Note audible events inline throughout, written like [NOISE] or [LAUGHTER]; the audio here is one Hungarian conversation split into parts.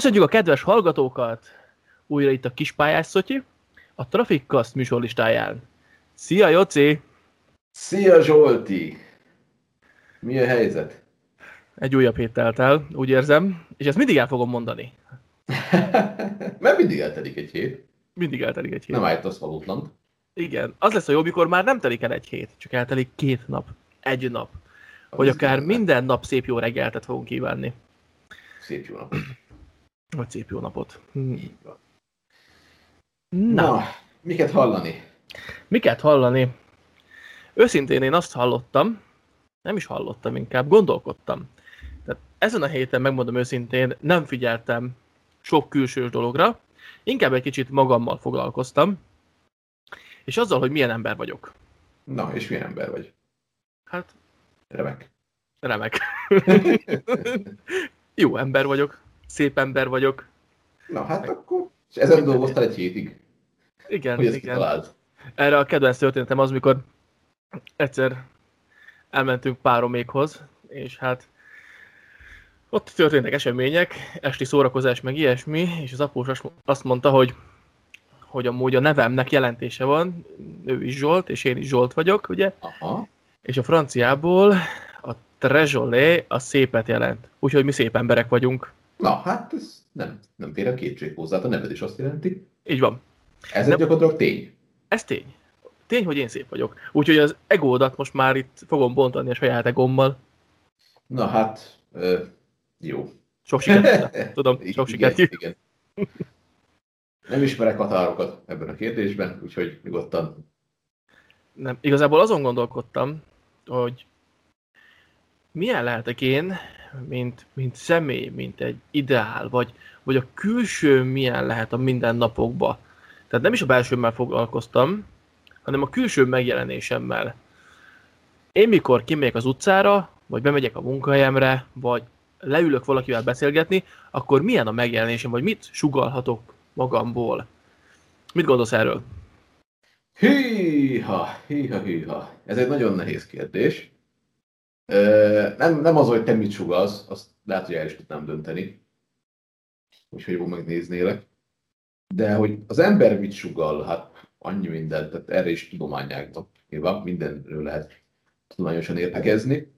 Köszönjük a kedves hallgatókat! Újra itt a Kispályás Szotyi, a Traffic Cast műsorlistáján. Szia, Joci! Szia, Zsolti! Mi a helyzet? Egy újabb hét telt el, úgy érzem, és ezt mindig el fogom mondani. [LAUGHS] Mert mindig eltelik egy hét. Mindig eltelik egy hét. Nem állítasz valótlan. Igen, az lesz a jobb, mikor már nem telik el egy hét, csak eltelik két nap, egy nap. Vagy Az akár minden nap szép jó reggeltet fogunk kívánni. Szép jó nap. Vagy szép jó napot. Így van. Na, Na, miket hallani? miket hallani? Őszintén én azt hallottam, nem is hallottam, inkább gondolkodtam. Tehát ezen a héten, megmondom őszintén, nem figyeltem sok külsős dologra, inkább egy kicsit magammal foglalkoztam, és azzal, hogy milyen ember vagyok. Na, és milyen ember vagy? Hát, Remek. remek. [LAUGHS] Jó ember vagyok, szép ember vagyok. Na, hát akkor... És ezen dolgoztál egy hétig, Igen, hogy igen. kitaláld. Erre a kedvenc történetem az, mikor egyszer elmentünk páromékhoz, és hát ott történtek események, esti szórakozás, meg ilyesmi, és az após azt mondta, hogy, hogy amúgy a nevemnek jelentése van, ő is Zsolt, és én is Zsolt vagyok, ugye, Aha. és a franciából a trezsolé a szépet jelent. Úgyhogy mi szép emberek vagyunk. Na, hát ez nem, nem fér a kétség hozzá, a neved is azt jelenti. Így van. Ez Nem- egy gyakorlatilag tény. Ez tény. Tény, hogy én szép vagyok. Úgyhogy az egódat most már itt fogom bontani a saját egómmal. Na hát, ö, jó. Sok sikert. [LAUGHS] Tudom, sok sikert. igen, igen. Nem ismerek határokat ebben a kérdésben, úgyhogy nyugodtan. Nem, igazából azon gondolkodtam, hogy milyen lehetek én, mint, mint személy, mint egy ideál, vagy, vagy a külső milyen lehet a mindennapokban. Tehát nem is a belsőmmel foglalkoztam, hanem a külső megjelenésemmel. Én mikor kimegyek az utcára, vagy bemegyek a munkahelyemre, vagy leülök valakivel beszélgetni, akkor milyen a megjelenésem, vagy mit sugalhatok magamból. Mit gondolsz erről? Hűha, hűha, hűha. Ez egy nagyon nehéz kérdés. Nem, nem az, hogy te mit sugalsz, azt lehet, hogy el is tudnám dönteni. Úgyhogy jól megnéznélek. De hogy az ember mit sugal, hát annyi mindent, tehát erre is tudományágnak. Nyilván mindenről lehet tudományosan értekezni.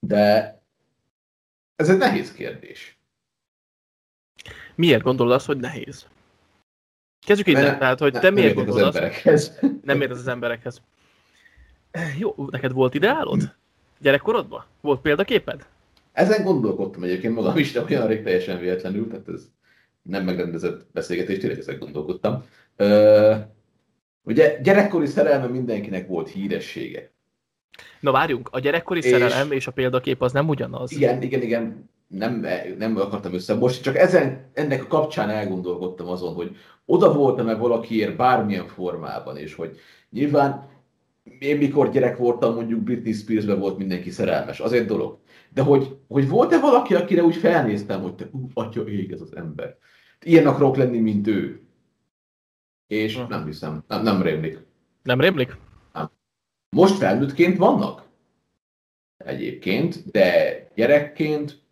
De ez egy nehéz kérdés. Miért gondolod azt, hogy nehéz? Kezdjük innen, tehát, hogy Ne- te miért értek az gondolod azt, emberekhez. nem értesz az emberekhez. Jó, neked volt ideálod? Gyerekkorodban? Volt példaképed? Ezen gondolkodtam egyébként magam is, de olyan rég teljesen véletlenül, tehát ez nem megrendezett beszélgetés, tényleg ezen gondolkodtam. Ö, ugye gyerekkori szerelme mindenkinek volt híressége. Na várjunk, a gyerekkori És- szerelem és a példakép az nem ugyanaz. Igen, igen, igen, nem, nem akartam összemosni, csak ezen, ennek a kapcsán elgondolkodtam azon, hogy oda voltam-e valakiért bármilyen formában, és hogy nyilván én mikor gyerek voltam, mondjuk Britney Spearsbe volt mindenki szerelmes, az egy dolog. De hogy, hogy volt-e valaki, akire úgy felnéztem, hogy te, ú, atya ég ez az ember. Ilyen akarok lenni, mint ő. És Aha. nem hiszem, nem, nem rémlik. Nem rémlik? Most felnőttként vannak egyébként, de gyerekként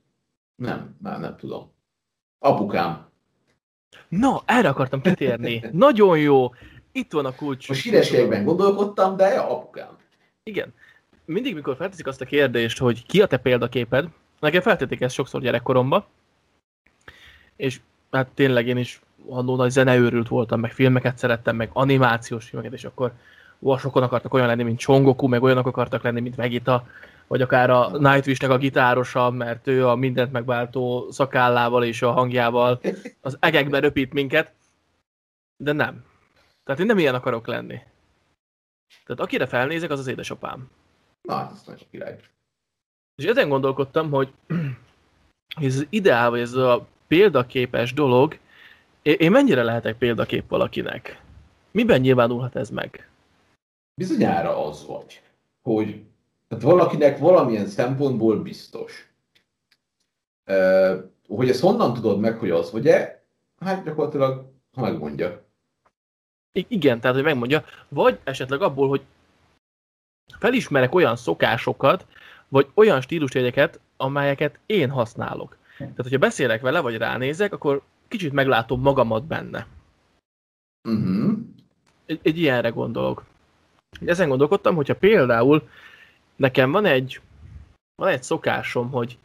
nem, nem, nem tudom. Apukám. Na, erre akartam kitérni. Nagyon jó. Itt van a kulcs. Most hírességben gondolkodtam, de ja, apukám. Igen. Mindig, mikor felteszik azt a kérdést, hogy ki a te példaképed, nekem feltették ezt sokszor gyerekkoromban, és hát tényleg én is annó nagy zeneőrült voltam, meg filmeket szerettem, meg animációs filmeket, és akkor ó, sokan akartak olyan lenni, mint Songoku, meg olyanok akartak lenni, mint Vegeta, vagy akár a Nightwish-nek a gitárosa, mert ő a mindent megváltó szakállával és a hangjával az egekbe röpít minket, de nem. Tehát én nem ilyen akarok lenni. Tehát akire felnézek, az az édesapám. Na, hát ez nagyon király. És ezen gondolkodtam, hogy [CLEARS THROAT] ez az ideál, vagy ez a példaképes dolog, én mennyire lehetek példakép valakinek? Miben nyilvánulhat ez meg? Bizonyára az vagy, hogy tehát valakinek valamilyen szempontból biztos. Hogy ezt honnan tudod meg, hogy az vagy-e? Hát gyakorlatilag, ha megmondja. Igen, tehát, hogy megmondja, vagy esetleg abból, hogy felismerek olyan szokásokat, vagy olyan stílusjegyeket, amelyeket én használok. Tehát, hogyha beszélek vele, vagy ránézek, akkor kicsit meglátom magamat benne. Uh-huh. Egy, egy ilyenre gondolok. Ezen gondolkodtam, hogyha például nekem van egy, van egy szokásom, hogy,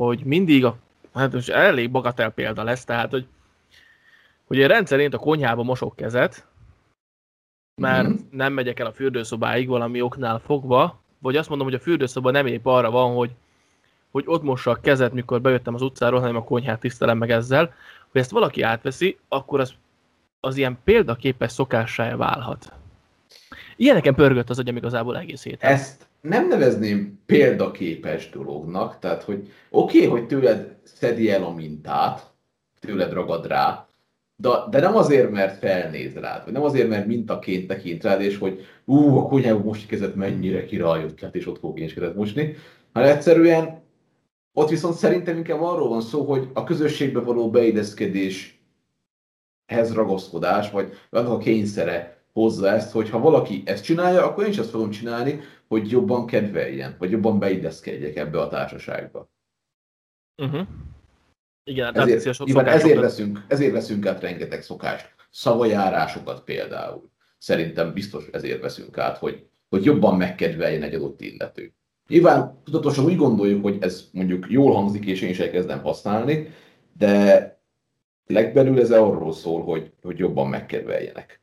hogy mindig a, hát most elég bagatel példa lesz, tehát, hogy, hogy én rendszerint a konyhába mosok kezet, mert Mhm. nem megyek el a fürdőszobáig valami oknál fogva, vagy azt mondom, hogy a fürdőszoba nem épp arra van, hogy, hogy ott mossa a kezet, mikor bejöttem az utcáról, hanem a konyhát tisztelem meg ezzel, hogy ezt valaki átveszi, akkor az, az ilyen példaképes szokássá válhat. Ilyeneken pörgött az agyam igazából egész héten. Ezt nem nevezném példaképes dolognak, tehát hogy oké, okay, hogy tőled szedi el a mintát, tőled ragad rá, de, de nem azért, mert felnéz rád, vagy nem azért, mert mintaként tekint rád, és hogy ú, a konyhába most kezed mennyire királyott lett, és ott fog én is kezet mosni, hanem egyszerűen ott viszont szerintem inkább arról van szó, hogy a közösségbe való beilleszkedéshez ragaszkodás, vagy annak a kényszere hozza ezt, hogy ha valaki ezt csinálja, akkor én is azt fogom csinálni, hogy jobban kedveljen, vagy jobban beilleszkedjek ebbe a társaságba. Uh-huh. Igen, hát Ezért, sok nyilván ezért, veszünk, ezért veszünk át rengeteg szokást. Szavajárásokat például. Szerintem biztos ezért veszünk át, hogy, hogy jobban megkedveljen egy adott illető. Nyilván tudatosan úgy gondoljuk, hogy ez mondjuk jól hangzik, és én is elkezdem használni, de legbelül ez arról szól, hogy, hogy jobban megkedveljenek.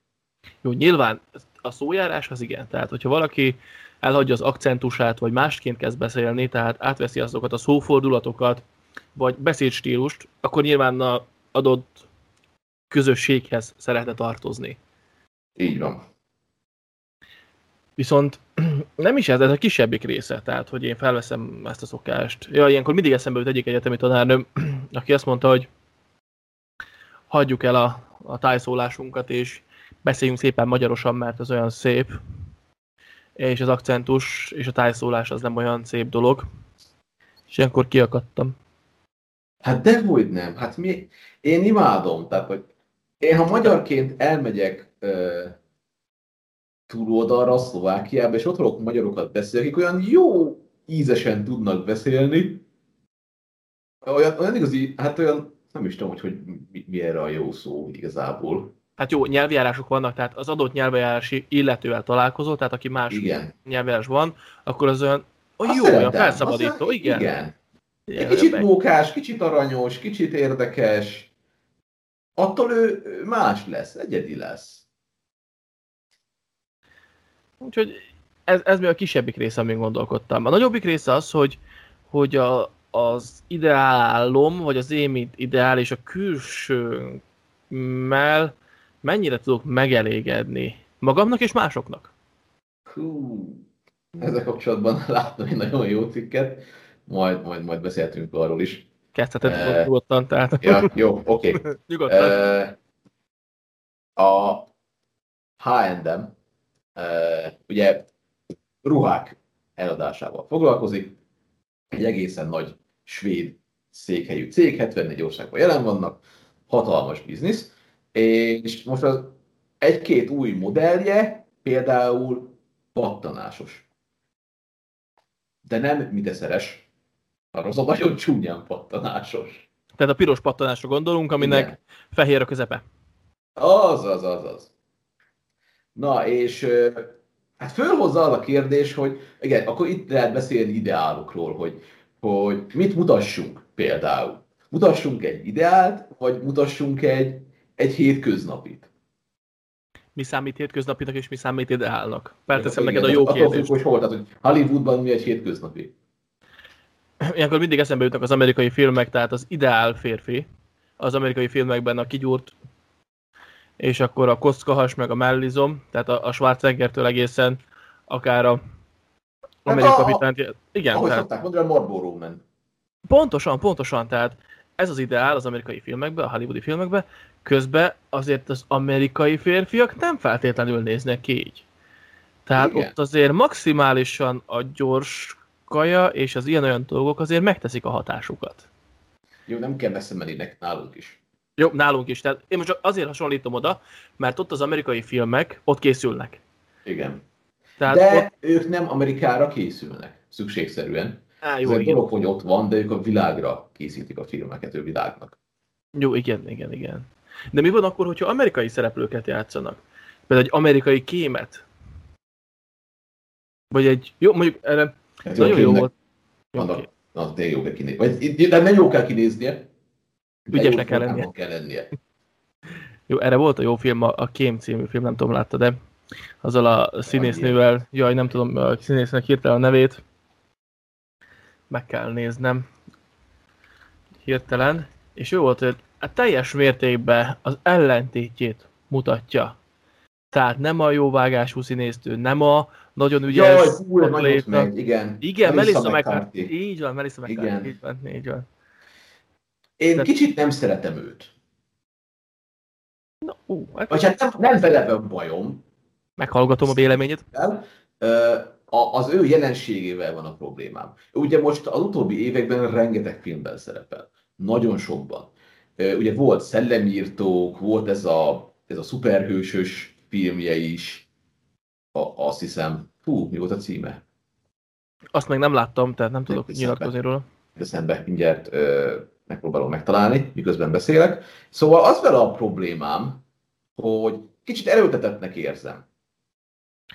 Jó, nyilván a szójárás az igen. Tehát, hogyha valaki elhagyja az akcentusát, vagy másként kezd beszélni, tehát átveszi azokat a szófordulatokat, vagy beszédstílust, akkor nyilván a adott közösséghez szeretne tartozni. Így van. Viszont [CLEARS THROAT] nem is ez, ez a kisebbik része, tehát hogy én felveszem ezt a szokást. Ja, ilyenkor mindig eszembe jut egyik egyetemi tanárnőm, [CLEARS THROAT] aki azt mondta, hogy hagyjuk el a, a tájszólásunkat, és beszéljünk szépen magyarosan, mert az olyan szép, és az akcentus és a tájszólás az nem olyan szép dolog. És ilyenkor kiakadtam. Hát dehogy nem. Hát mi, én imádom. Tehát, hogy én ha magyarként elmegyek uh, túloldalra, Szlovákiába, és ott hallok magyarokat beszélni, akik olyan jó ízesen tudnak beszélni, olyan, olyan igazi, hát olyan, nem is tudom, hogy, hogy mi, mi erre a jó szó igazából. Hát jó, nyelvjárások vannak, tehát az adott nyelvjárási illetővel találkozol, tehát aki más Igen. nyelvjárás van, akkor az olyan, olyan jó, olyan felszabadító, igen. igen. Igen, kicsit meg- mókás, kicsit aranyos, kicsit érdekes. Attól ő más lesz, egyedi lesz. Úgyhogy ez, ez még a kisebbik része, amin gondolkodtam. A nagyobbik része az, hogy, hogy a, az ideálom, vagy az én, ideál, és a külsőmmel mennyire tudok megelégedni magamnak és másoknak. Hú, ezzel kapcsolatban [LAUGHS] láttam egy nagyon jó cikket, majd, majd, majd beszéltünk arról is. Kezdheted uh, nyugodtan, tehát Ja, jó, oké. Okay. [LAUGHS] nyugodtan. Uh, a H&M uh, ugye ruhák eladásával foglalkozik, egy egészen nagy svéd székhelyű cég, 74 országban jelen vannak, hatalmas biznisz, és most az egy-két új modellje például pattanásos. De nem miteszeres, az a nagyon csúnyán pattanásos. Tehát a piros pattanásra gondolunk, aminek Igen. fehér a közepe. Az, az, az, az. Na, és hát fölhozza az a kérdés, hogy igen, akkor itt lehet beszélni ideálokról, hogy, hogy mit mutassunk például. Mutassunk egy ideált, vagy mutassunk egy, egy hétköznapit. Mi számít hétköznapinak és mi számít ideálnak? Felteszem neked a jó attól függ, kérdést. hogy hol, tehát, hogy Hollywoodban mi egy hétköznapi. Ilyenkor mindig eszembe jutnak az amerikai filmek, tehát az ideál férfi, az amerikai filmekben a kigyúrt, és akkor a kockahas, meg a mellizom, tehát a, a Schwarzeneggertől egészen akár a Hát a- kapitányt. Igen, Ahogy tehát szokták mondani, a Marlboro Man. pontosan, pontosan, tehát ez az ideál az amerikai filmekben, a hollywoodi filmekben, közben azért az amerikai férfiak nem feltétlenül néznek ki így. Tehát Igen. ott azért maximálisan a gyors kaja és az ilyen-olyan dolgok azért megteszik a hatásukat. Jó, nem kell messze menni nek- nálunk is. Jó, nálunk is. Tehát én most csak azért hasonlítom oda, mert ott az amerikai filmek ott készülnek. Igen. Tehát De ott, ők nem Amerikára készülnek, szükségszerűen. Á, Jó, Ez egy dolog, hogy ott van, de ők a világra készítik a filmeket, ő világnak. Jó, igen, igen, igen. De mi van akkor, hogyha amerikai szereplőket játszanak? Például egy amerikai kémet? Vagy egy... Jó, mondjuk erre Hát nagyon jó volt. Jó, oké. na, tényleg jó kell kinézni. Vagy, de nem jó kell kinéznie. de Ügyesnek jó kell lennie. kell lennie. [LAUGHS] Jó, erre volt a jó film, a, Kém című film, nem tudom, látta, de azzal a színésznővel, jaj, nem tudom a színésznek hirtelen a nevét, meg kell néznem hirtelen, és ő volt, hogy a teljes mértékben az ellentétjét mutatja. Tehát nem a jóvágású színésznő, nem a nagyon ügyes Jaj, nagyot atléta. megy, igen. Igen, Melissa McCarthy. Így van, Melissa McCarthy. Igen. Így van, így van. Én Tehát- kicsit nem szeretem őt. Na, ú, hát Vagy hát nem, nem vele van bajom, meghallgatom a a- az ő jelenségével van a problémám. Ugye most az utóbbi években rengeteg filmben szerepel. Nagyon sokban. Ugye volt Szellemírtók, volt ez a, ez a szuperhősös filmje is. A, azt hiszem, fú, mi volt a címe? Azt meg nem láttam, tehát nem tudok nyilatkozni róla. eszembe mindjárt ö, megpróbálom megtalálni, miközben beszélek. Szóval az vele a problémám, hogy kicsit erőltetettnek érzem.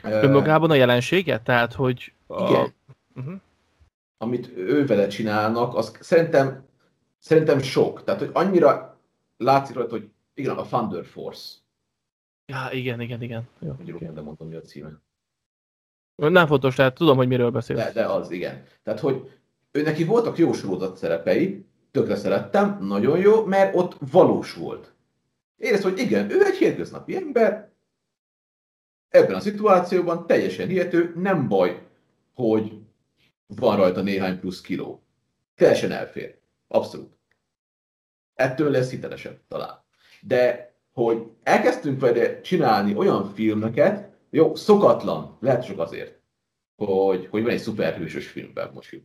Önmagában a jelensége? Tehát, hogy... A... Igen. Uh-huh. amit ő vele csinálnak, az szerintem, szerintem sok. Tehát, hogy annyira látszik rajta, hogy igen, a Thunder Force. Ja, igen, igen, igen. Jó. Mondjuk, okay. nem mondom, mi a címe. Nem fontos, tehát tudom, hogy miről beszél. De, de az, igen. Tehát, hogy ő neki voltak jó sorozat szerepei, tökre szerettem, nagyon jó, mert ott valós volt. Érezd, hogy igen, ő egy hétköznapi ember, ebben a szituációban teljesen hihető, nem baj, hogy van rajta néhány plusz kiló. Teljesen elfér. Abszolút. Ettől lesz hitelesebb talán. De, hogy elkezdtünk vele csinálni olyan filmeket, jó, szokatlan, lehet sok azért, hogy, hogy van egy szuperhősös filmben most.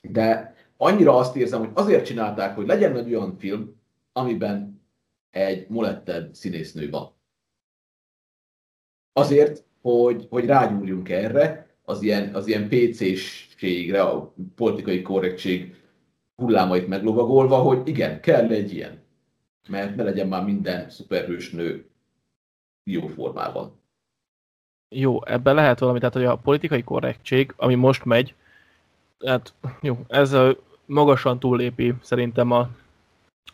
De annyira azt érzem, hogy azért csinálták, hogy legyen egy olyan film, amiben egy moletted színésznő van. Azért, hogy, hogy rágyúrjunk erre, az ilyen, az ilyen PC-ségre, a politikai korrektség hullámait meglovagolva, hogy igen, kell egy ilyen. Mert ne legyen már minden szuperhős nő jó formában. Jó, ebben lehet valami, tehát hogy a politikai korrektség, ami most megy, hát jó, ez magasan túllépi szerintem a,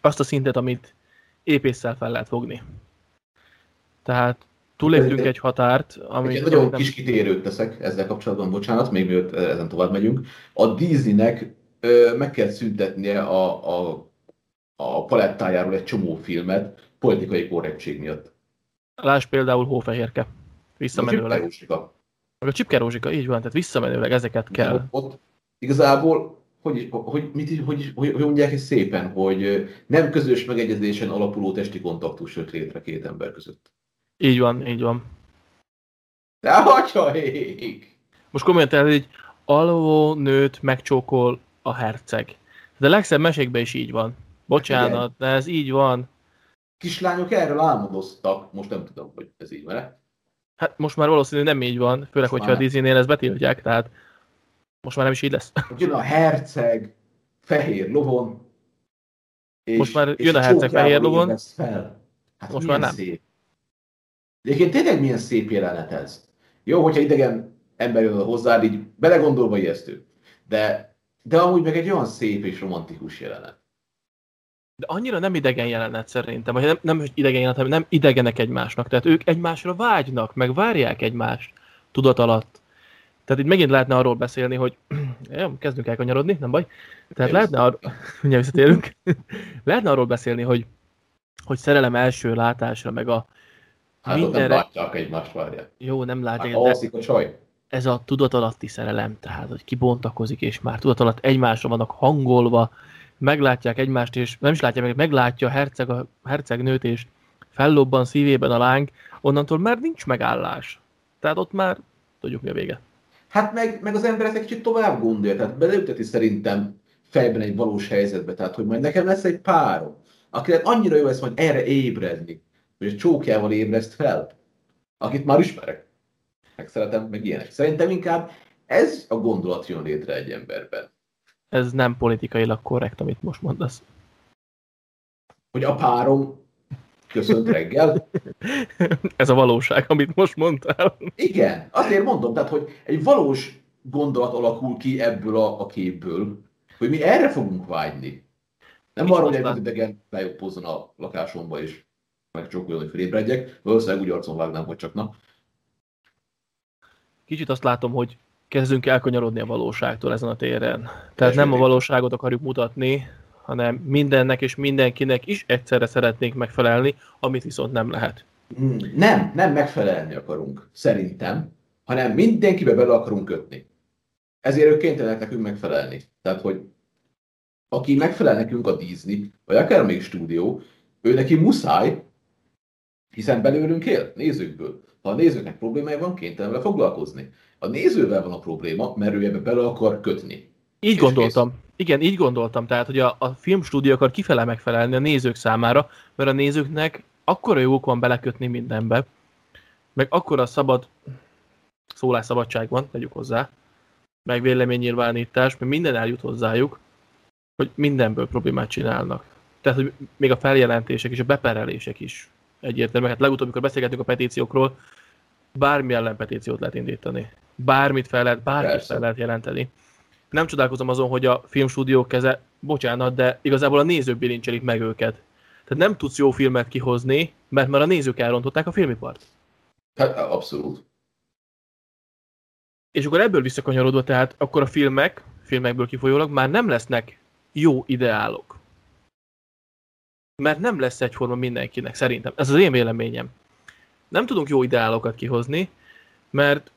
azt a szintet, amit épésszel fel lehet fogni. Tehát túlléptünk egy határt, ami... Egy nagyon nem- kis kitérőt teszek ezzel kapcsolatban, bocsánat, még mielőtt ezen tovább megyünk. A Disneynek ö, meg kell szüntetnie a, a, a palettájáról egy csomó filmet politikai korrektség miatt. Lásd például Hófehérke. Visszamenőleg. Rózsika. Meg a Csipke Rózsika, így van, tehát visszamenőleg ezeket kell. Ott, ott igazából, hogy, hogy, mit, hogy, hogy, hogy mondják ezt szépen, hogy nem közös megegyezésen alapuló testi kontaktus jött létre két ember között. Így van, így van. De atyaik! Most komolyan, tehát egy alvó nőt megcsókol a herceg. De a legszebb mesékben is így van. Bocsánat, de ez így van. Kislányok erről álmodoztak, most nem tudom, hogy ez így van-e. Hát most már valószínűleg nem így van, főleg, Most hogyha a Disneynél ezt betiltják, tehát most már nem is így lesz. jön a herceg fehér lovon, és, Most már jön a herceg fehér lovon. Fel. Hát Most már nem. Szép. Egyébként tényleg milyen szép jelenet ez. Jó, hogyha idegen ember jön hozzád, így belegondolva ijesztő. De, de amúgy meg egy olyan szép és romantikus jelenet. De annyira nem idegen jelenet szerintem, vagy nem, nem idegen jelenet, hanem nem idegenek egymásnak. Tehát ők egymásra vágynak, meg várják egymást tudat alatt. Tehát itt megint lehetne arról beszélni, hogy [CLEARS THROAT] jó, kezdünk elkanyarodni, nem baj. Tehát lehetne arról, mindjárt [CLEARS THROAT] visszatérünk, [CLEARS THROAT] lehetne arról beszélni, hogy, hogy szerelem első látásra, meg a Hát ott nem mindenre, látják egymást, várják. jó, nem Hát látják, de alszik a csaj. ez a tudatalatti szerelem, tehát hogy kibontakozik, és már tudatalatt egymásra vannak hangolva, meglátják egymást, és nem is látja meg, meglátja a herceg a hercegnőt, és fellobban szívében a láng, onnantól már nincs megállás. Tehát ott már tudjuk mi a vége. Hát meg, meg az ember ezt egy kicsit tovább gondolja, tehát beleüteti szerintem fejben egy valós helyzetbe, tehát hogy majd nekem lesz egy párom, akinek annyira jó lesz majd erre ébredni, hogy a csókjával ébreszt fel, akit már ismerek. Meg szeretem, meg ilyenek. Szerintem inkább Ez a gondolat jön létre egy emberben. Ez nem politikailag korrekt, amit most mondasz. Hogy a párom köszönt reggel. Ez a valóság, amit most mondtál. Igen, azért mondom, tehát, hogy egy valós gondolat alakul ki ebből a, a képből, hogy mi erre fogunk vágyni. Nem Nincs arra, hogy egy idegen bejobbózzon a lakásomba, és megcsókoljon, hogy felébredjek. Valószínűleg úgy arcon vágnám, hogy csak na. Kicsit azt látom, hogy kezdünk elkanyarodni a valóságtól ezen a téren. Tehát nem a valóságot akarjuk mutatni, hanem mindennek és mindenkinek is egyszerre szeretnénk megfelelni, amit viszont nem lehet. Hmm, Nem, nem megfelelni akarunk, szerintem, hanem mindenkibe bele akarunk kötni. Ezért ők kénytelenek nekünk megfelelni. Tehát, hogy aki megfelel nekünk a Disney, vagy akár még stúdió, ő neki muszáj, hiszen belőlünk él, nézőkből. Ha a nézőknek problémája van, kénytelen vele foglalkozni. A nézővel van a probléma, mert ő ebbe bele akar kötni. Így És gondoltam. Igen, így gondoltam. Tehát, hogy a, a filmstúdió akar kifele megfelelni a nézők számára, mert a nézőknek akkora joguk van belekötni mindenbe, meg akkora szabad szólásszabadság van, tegyük hozzá, meg véleménynyilvánítás, meg minden eljut hozzájuk, hogy mindenből problémát csinálnak. Tehát, hogy még a feljelentések és a beperelések is egyértelműen. Hát legutóbb, amikor beszélgettünk a petíciókról, bármi ellen petíciót lehet indítani. Bármit fel lehet, bármit Persze. fel lehet jelenteni. Nem csodálkozom azon, hogy a filmstúdiók keze, bocsánat, de igazából a nézők bilincselik meg őket. Tehát nem tudsz jó filmet kihozni, mert már a nézők elrontották a filmipart. Hát abszolút. És akkor ebből visszakanyarodva, tehát akkor a filmek, filmekből kifolyólag már nem lesznek jó ideálok. Mert nem lesz egyforma mindenkinek, szerintem. Ez az én véleményem. Nem tudunk jó ideálokat kihozni, mert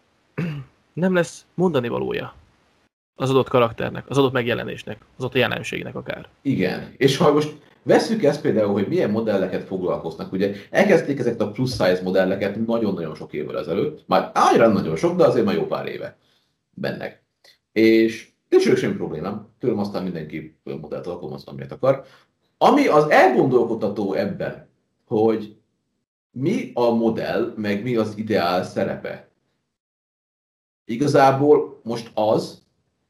nem lesz mondani valója az adott karakternek, az adott megjelenésnek, az adott jelenségnek akár. Igen. És ha most Vesszük ezt például, hogy milyen modelleket foglalkoznak. Ugye elkezdték ezeket a plus size modelleket nagyon-nagyon sok évvel ezelőtt. Már annyira nagyon sok, de azért már jó pár éve bennek. És nincs ők semmi problémám. Tőlem aztán mindenki olyan modellt alkalmaz, amilyet akar. Ami az elgondolkodtató ebben, hogy mi a modell, meg mi az ideál szerepe. Igazából most az,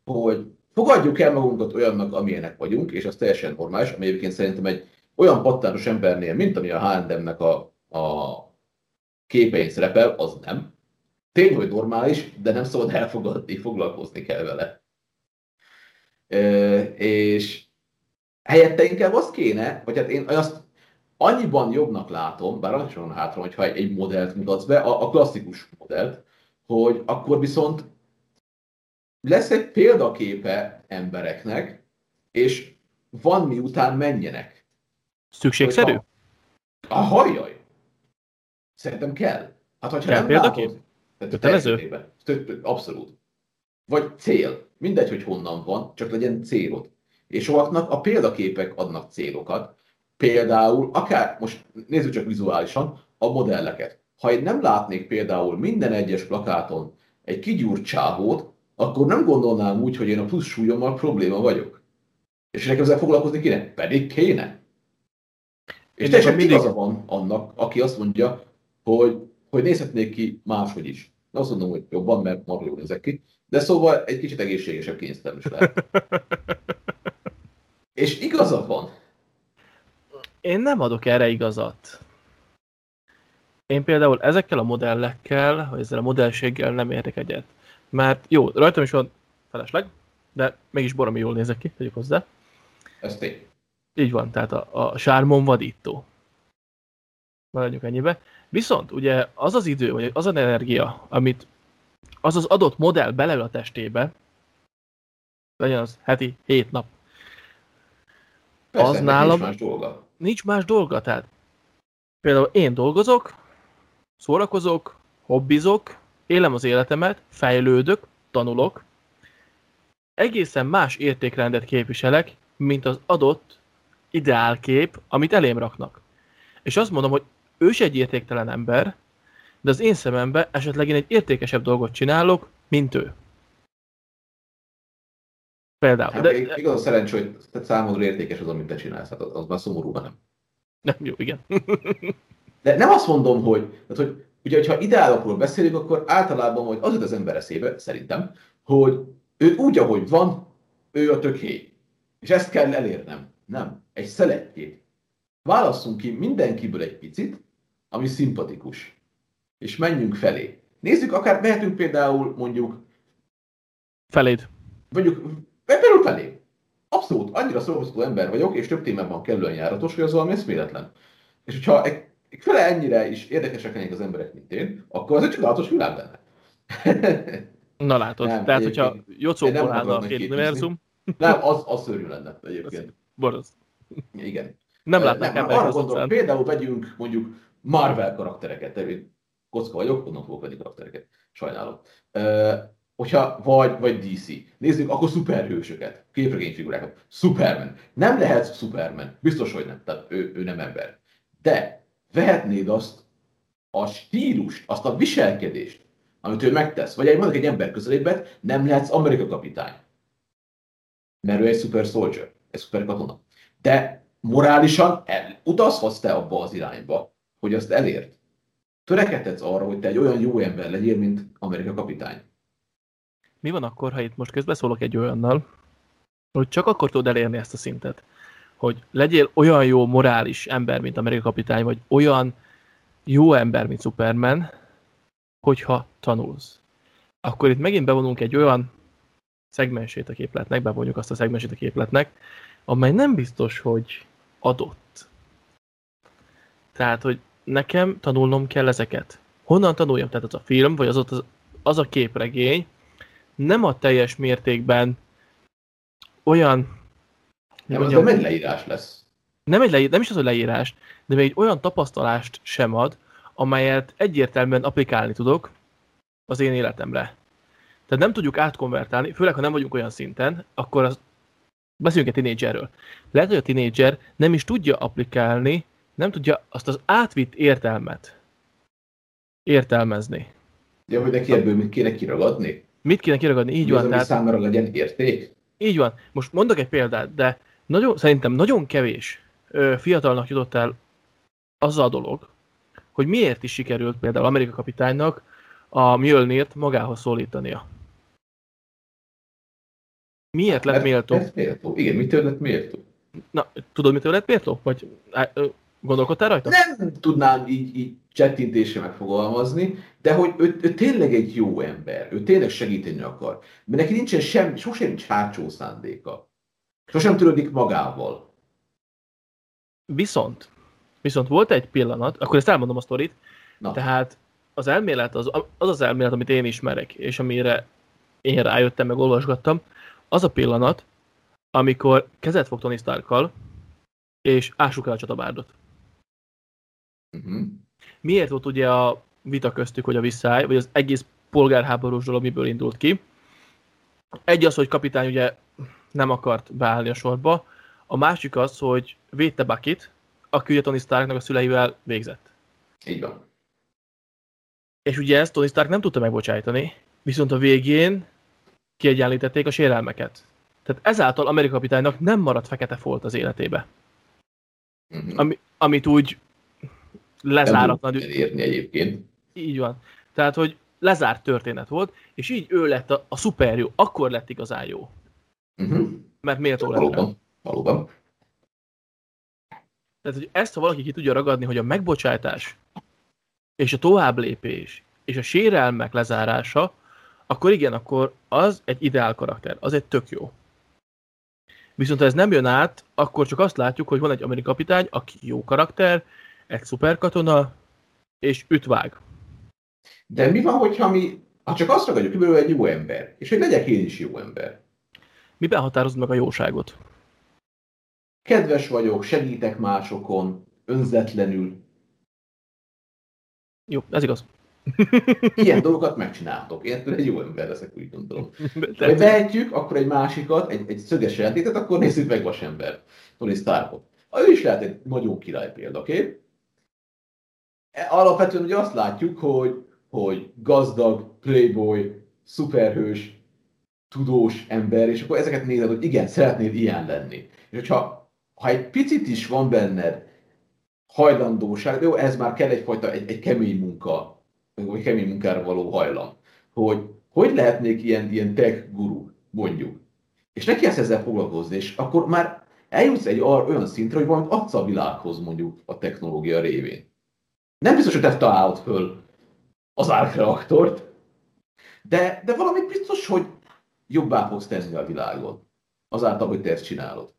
hogy fogadjuk el magunkat olyannak, amilyenek vagyunk, és az teljesen normális, ami egyébként szerintem egy olyan pattános embernél, mint ami a H&M-nek a, a képein szerepel, az nem. Tény, hogy normális, de nem szabad elfogadni, foglalkozni kell vele. E, és helyette inkább azt kéne, vagy hát én azt annyiban jobbnak látom, bár is van hátra, hogyha egy modellt mutatsz be, a, a klasszikus modellt, hogy akkor viszont lesz egy példaképe embereknek, és van miután menjenek. Szükségszerű? Hogyha- A hajjaj! Szerintem kell. Hát, hogyha Kell nem példakép? látod... Kötelező? Abszolút. Vagy cél. Mindegy, hogy honnan van, csak legyen célod. És sokaknak a példaképek adnak célokat. Például, akár, most nézzük csak vizuálisan, a modelleket. Ha én nem látnék például minden egyes plakáton egy kigyúrt csávót, akkor nem gondolnám úgy, hogy én a plusz súlyommal probléma vagyok. És nekem ezzel foglalkozni kéne? Pedig kéne. És teljesen mindig- igaza van annak, aki azt mondja, hogy, hogy nézhetnék ki máshogy is. Nem azt mondom, hogy jobban, mert marha jól nézek ki, de szóval egy kicsit egészségesebb kényszerűen is lehet. [LAUGHS] És igaza van. Én nem adok erre igazat. Én például ezekkel a modellekkel, vagy ezzel a modellséggel nem értek egyet. Mert jó, rajtam is van felesleg, de mégis baromi jól nézek ki, tegyük hozzá. Ez tény. Így van, tehát a, a sármon vadító. Maradjunk ennyibe. Viszont ugye az az idő, vagy az az energia, amit az az adott modell beleül a testébe, legyen az heti 7 nap, Persze, Az nálam- nincs más dolga. nincs más dolga, tehát például én dolgozok, szórakozok, hobbizok, élem az életemet, fejlődök, tanulok, egészen más értékrendet képviselek, mint az adott ideálkép, amit elém raknak. És azt mondom, hogy ő se egy értéktelen ember, de az én szemembe esetleg én egy értékesebb dolgot csinálok, mint ő. Például. Hát, De, igaz a szerencs, hogy számodra értékes az, amit te csinálsz, hát az, az már szomorú, nem. nem, jó, igen. [LAUGHS] De nem azt mondom, hogy, tehát, hogy ugye, hogyha ideálokról beszélünk, akkor általában hogy az jut az ember eszébe, szerintem, hogy ő úgy, ahogy van, ő a töké. És ezt kell elérnem. Nem. Egy szelettjét. Válasszunk ki mindenkiből egy picit, ami szimpatikus. És menjünk felé. Nézzük, akár mehetünk például mondjuk... Feléd. Mondjuk, például felé. Abszolút, annyira szórakoztató ember vagyok, és több témában kellően járatos, hogy az valami eszméletlen. És hogyha egy fele ennyire is érdekesek lennék az emberek, mint én, akkor az egy csodálatos világ lenne. [LAUGHS] Na látod, nem, tehát hogyha Jocóból állna a két univerzum... Nem, az, az szörnyű lenne egyébként. Borosz. Igen. Nem látnak nem, arra gondolom, például vegyünk mondjuk Marvel karaktereket, én kocka vagyok, onnan fogok venni karaktereket. Sajnálom. Uh, hogyha, vagy, vagy DC. Nézzük, akkor szuperhősöket, képregényfigurákat. Superman. Nem lehet Superman. Biztos, hogy nem. Tehát ő, ő nem ember. De vehetnéd azt a stílust, azt a viselkedést, amit ő megtesz. Vagy egy, mondjuk egy ember közelébet, nem lehetsz Amerika kapitány. Mert ő egy super soldier, egy super katona. De morálisan el, utazhatsz te abba az irányba, hogy azt elért. Törekedhetsz arra, hogy te egy olyan jó ember legyél, mint Amerika kapitány. Mi van akkor, ha itt most közbeszólok egy olyannal, hogy csak akkor tudod elérni ezt a szintet, hogy legyél olyan jó morális ember, mint Amerika kapitány, vagy olyan jó ember, mint Superman, hogyha tanulsz. Akkor itt megint bevonunk egy olyan szegmensét a képletnek, bevonjuk azt a szegmensét a képletnek, amely nem biztos, hogy adott. Tehát, hogy nekem tanulnom kell ezeket. Honnan tanuljam? Tehát az a film, vagy az, az, az a képregény nem a teljes mértékben olyan... Nem, az nem egy leírás lesz. Nem, egy leírás, nem is az a leírás, de még egy olyan tapasztalást sem ad, amelyet egyértelműen applikálni tudok az én életemre. Tehát nem tudjuk átkonvertálni, főleg ha nem vagyunk olyan szinten, akkor az, beszéljünk egy tinédzserről. Lehet, hogy a tinédzser nem is tudja applikálni, nem tudja azt az átvitt értelmet értelmezni. Ja, hogy neki ebből mit kéne kiragadni? Mit kéne kiragadni? Így Mi van. Az, tehát, számára legyen érték? Így van. Most mondok egy példát, de nagyon, szerintem nagyon kevés ö, fiatalnak jutott el az a dolog, hogy miért is sikerült például Amerika kapitánynak a Mjölnirt magához szólítania. Miért lett méltó? Ez méltó. Igen, mitől lett méltó? Na, tudod, mitől lett méltó? Vagy gondolkodtál rajta? Nem tudnám így, így csettintésre megfogalmazni, de hogy ő, ő, tényleg egy jó ember, ő tényleg segíteni akar. Mert neki nincsen sem, sosem nincs hátsó szándéka. Sosem törődik magával. Viszont, viszont volt egy pillanat, akkor ezt elmondom a sztorit, Na. tehát az elmélet, az, az az elmélet, amit én ismerek, és amire én rájöttem, meg olvasgattam, az a pillanat, amikor kezet fog Tony Starkkal, és ássuk el a csatabárdot. Uh-huh. Miért volt ugye a vita köztük, hogy a visszáj, vagy az egész polgárháborús dolog miből indult ki? Egy az, hogy kapitány ugye nem akart beállni a sorba, a másik az, hogy védte Buckit, aki ugye Tony Starknak a szüleivel végzett. Így van. És ugye ezt Tony Stark nem tudta megbocsájtani, viszont a végén kiegyenlítették a sérelmeket. Tehát ezáltal Amerika kapitánynak nem maradt fekete folt az életébe. Uh-huh. Ami, amit úgy lezáratlan... érni egyébként. Így van. Tehát, hogy lezárt történet volt, és így ő lett a, a szuper jó. Akkor lett igazán jó. Uh-huh. Mert méltó lett Valóban. Valóban. Tehát, hogy ezt, ha valaki ki tudja ragadni, hogy a megbocsátás és a továbblépés és a sérelmek lezárása, akkor igen, akkor az egy ideál karakter, az egy tök jó. Viszont ha ez nem jön át, akkor csak azt látjuk, hogy van egy amerikai kapitány, aki jó karakter, egy szuperkatona, és ütvág. De mi van, hogyha mi, ha csak azt ragadjuk, hogy egy jó ember, és hogy legyek én is jó ember? Miben határozod meg a jóságot? Kedves vagyok, segítek másokon, önzetlenül. Jó, ez igaz. Ilyen dolgokat megcsinálhatok. Én egy jó ember leszek, úgy gondolom. Ha vehetjük, akkor egy másikat, egy, egy szöges jelentétet, akkor nézzük meg Vasember, Tony Starkot. Ő is lehet egy nagyon király példakép. Alapvetően ugye azt látjuk, hogy, hogy gazdag, playboy, szuperhős, tudós ember, és akkor ezeket nézed, hogy igen, szeretnéd ilyen lenni. És hogyha ha egy picit is van benned hajlandóság, jó, ez már kell egyfajta egy, egy kemény munka, vagy kemény munkára való hajlam, hogy hogy lehetnék ilyen, ilyen tech guru, mondjuk. És neki ezt ezzel foglalkozni, és akkor már eljutsz egy olyan szintre, hogy valamit adsz a világhoz mondjuk a technológia révén. Nem biztos, hogy te találod föl az árkreaktort, de, de valamit biztos, hogy jobbá fogsz tenni a világon. Azáltal, hogy te ezt csinálod.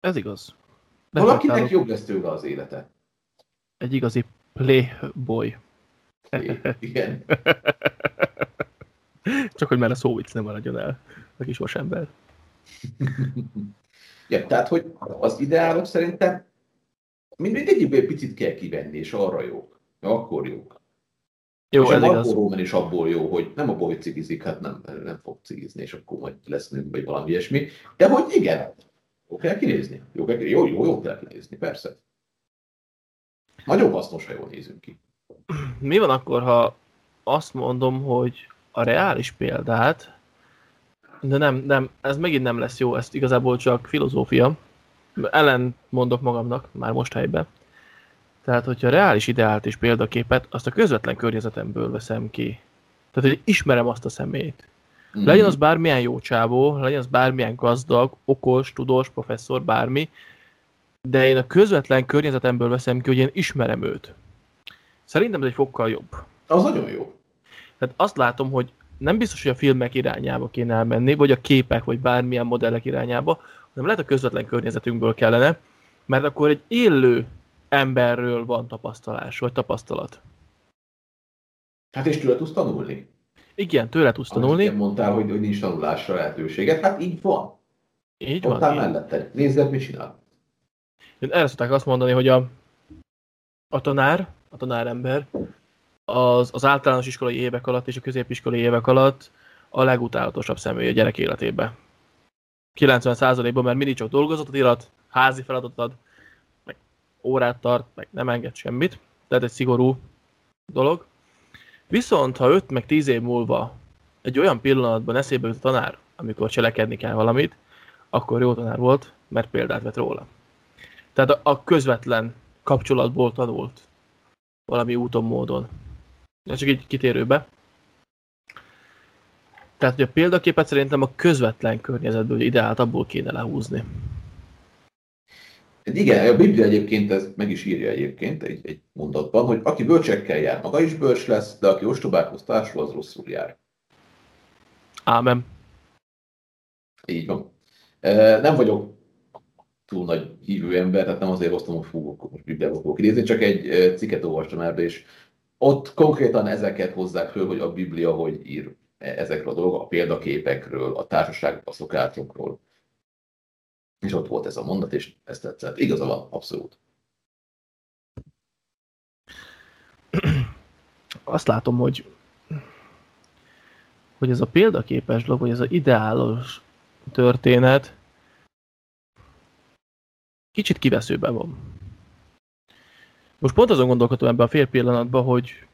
Ez igaz. Valakinek jobb lesz tőle az élete. Egy igazi playboy. Igen. [LAUGHS] Csak hogy már a szóvic nem maradjon el a kis vasember. [LAUGHS] ja, tehát, hogy az ideálok szerintem mindegyikből egy picit kell kivenni, és arra jók. Akkor jók. Jó, és ez a igaz. is abból jó, hogy nem abból, hogy cigizik, hát nem, nem fog cigizni, és akkor majd lesz nőm, vagy valami ilyesmi. De hogy igen, jó kell kinézni. Jó, kell, jó, jó, jó kell kinézni, persze. Nagyon hasznos, ha jól nézünk ki. Mi van akkor, ha azt mondom, hogy a reális példát, de nem, nem, ez megint nem lesz jó, ez igazából csak filozófia. Ellen mondok magamnak, már most helyben. Tehát, hogyha reális ideált és példaképet, azt a közvetlen környezetemből veszem ki. Tehát, hogy ismerem azt a személyt. Mm-hmm. Legyen az bármilyen jó csávó, legyen az bármilyen gazdag, okos, tudós, professzor, bármi, de én a közvetlen környezetemből veszem ki, hogy én ismerem őt. Szerintem ez egy fokkal jobb. Az nagyon jó. Tehát azt látom, hogy nem biztos, hogy a filmek irányába kéne elmenni, vagy a képek, vagy bármilyen modellek irányába, hanem lehet a közvetlen környezetünkből kellene, mert akkor egy élő emberről van tapasztalás, vagy tapasztalat. Hát és tőle tudsz tanulni. Igen, tőle tudsz tanulni. Amit mondtál, hogy, hogy nincs tanulásra lehetőséget. Hát így van. Így van. Ott mellette. Nézd, mit csinál. Erre szokták azt mondani, hogy a, a tanár, a tanárember az, az általános iskolai évek alatt és a középiskolai évek alatt a legutálatosabb személy a gyerek életében. 90%-ban, mert mindig csak dolgozatot irat, házi feladatot ad, órát tart, meg nem enged semmit. Tehát egy szigorú dolog. Viszont, ha 5 meg 10 év múlva egy olyan pillanatban eszébe jut a tanár, amikor cselekedni kell valamit, akkor jó tanár volt, mert példát vett róla. Tehát a, a közvetlen kapcsolatból tanult valami úton, módon. Ez csak így kitérőbe. Tehát, hogy a példaképet szerintem a közvetlen környezetből, hogy ideált abból kéne lehúzni. Hát igen, a Biblia egyébként ez meg is írja egyébként egy, egy mondatban, hogy aki bölcsekkel jár, maga is bölcs lesz, de aki ostobákhoz társul, az rosszul jár. Ámen. Így van. Nem vagyok túl nagy hívő ember, tehát nem azért hoztam, hogy fú, most Bibliából fogok idézni, csak egy cikket olvastam erbe, és ott konkrétan ezeket hozzák föl, hogy a Biblia hogy ír ezekről a dolgok, a példaképekről, a társaság a szokásokról. És ott volt ez a mondat, és ezt tetszett. Igaza van, abszolút. [CLEARS THROAT] Azt látom, hogy hogy ez a példaképes dolog, vagy ez az ideálos történet kicsit kiveszőben van. Most pont azon gondolkodtam ebben a fél pillanatban, hogy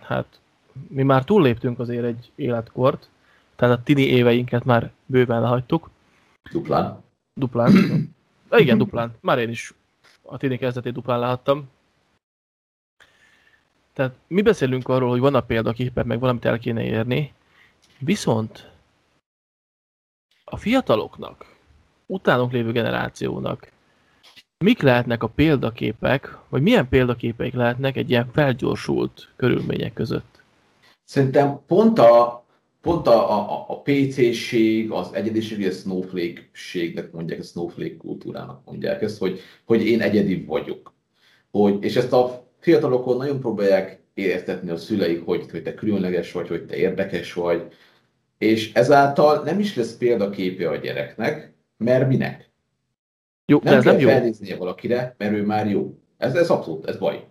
hát mi már túlléptünk azért egy életkort, tehát a tini éveinket már bőven lehagytuk. Duplán. Duplán. Igen, duplán. Már én is a tini kezdetét duplán lehattam. Tehát mi beszélünk arról, hogy van a példaképet, meg valamit el kéne érni, viszont a fiataloknak, utánunk lévő generációnak mik lehetnek a példaképek, vagy milyen példaképeik lehetnek egy ilyen felgyorsult körülmények között? Szerintem pont a, pont a, a, a PC-ség, az egyediség, a snowflake-ségnek mondják, a snowflake kultúrának mondják ezt, hogy, hogy én egyedi vagyok. Hogy, és ezt a fiatalokon nagyon próbálják értetni a szüleik, hogy, hogy te különleges vagy, hogy te érdekes vagy, és ezáltal nem is lesz példaképe a gyereknek, mert minek? Jó, nem ez kell nem felnéznie valakire, mert ő már jó. Ez, ez abszolút, ez baj.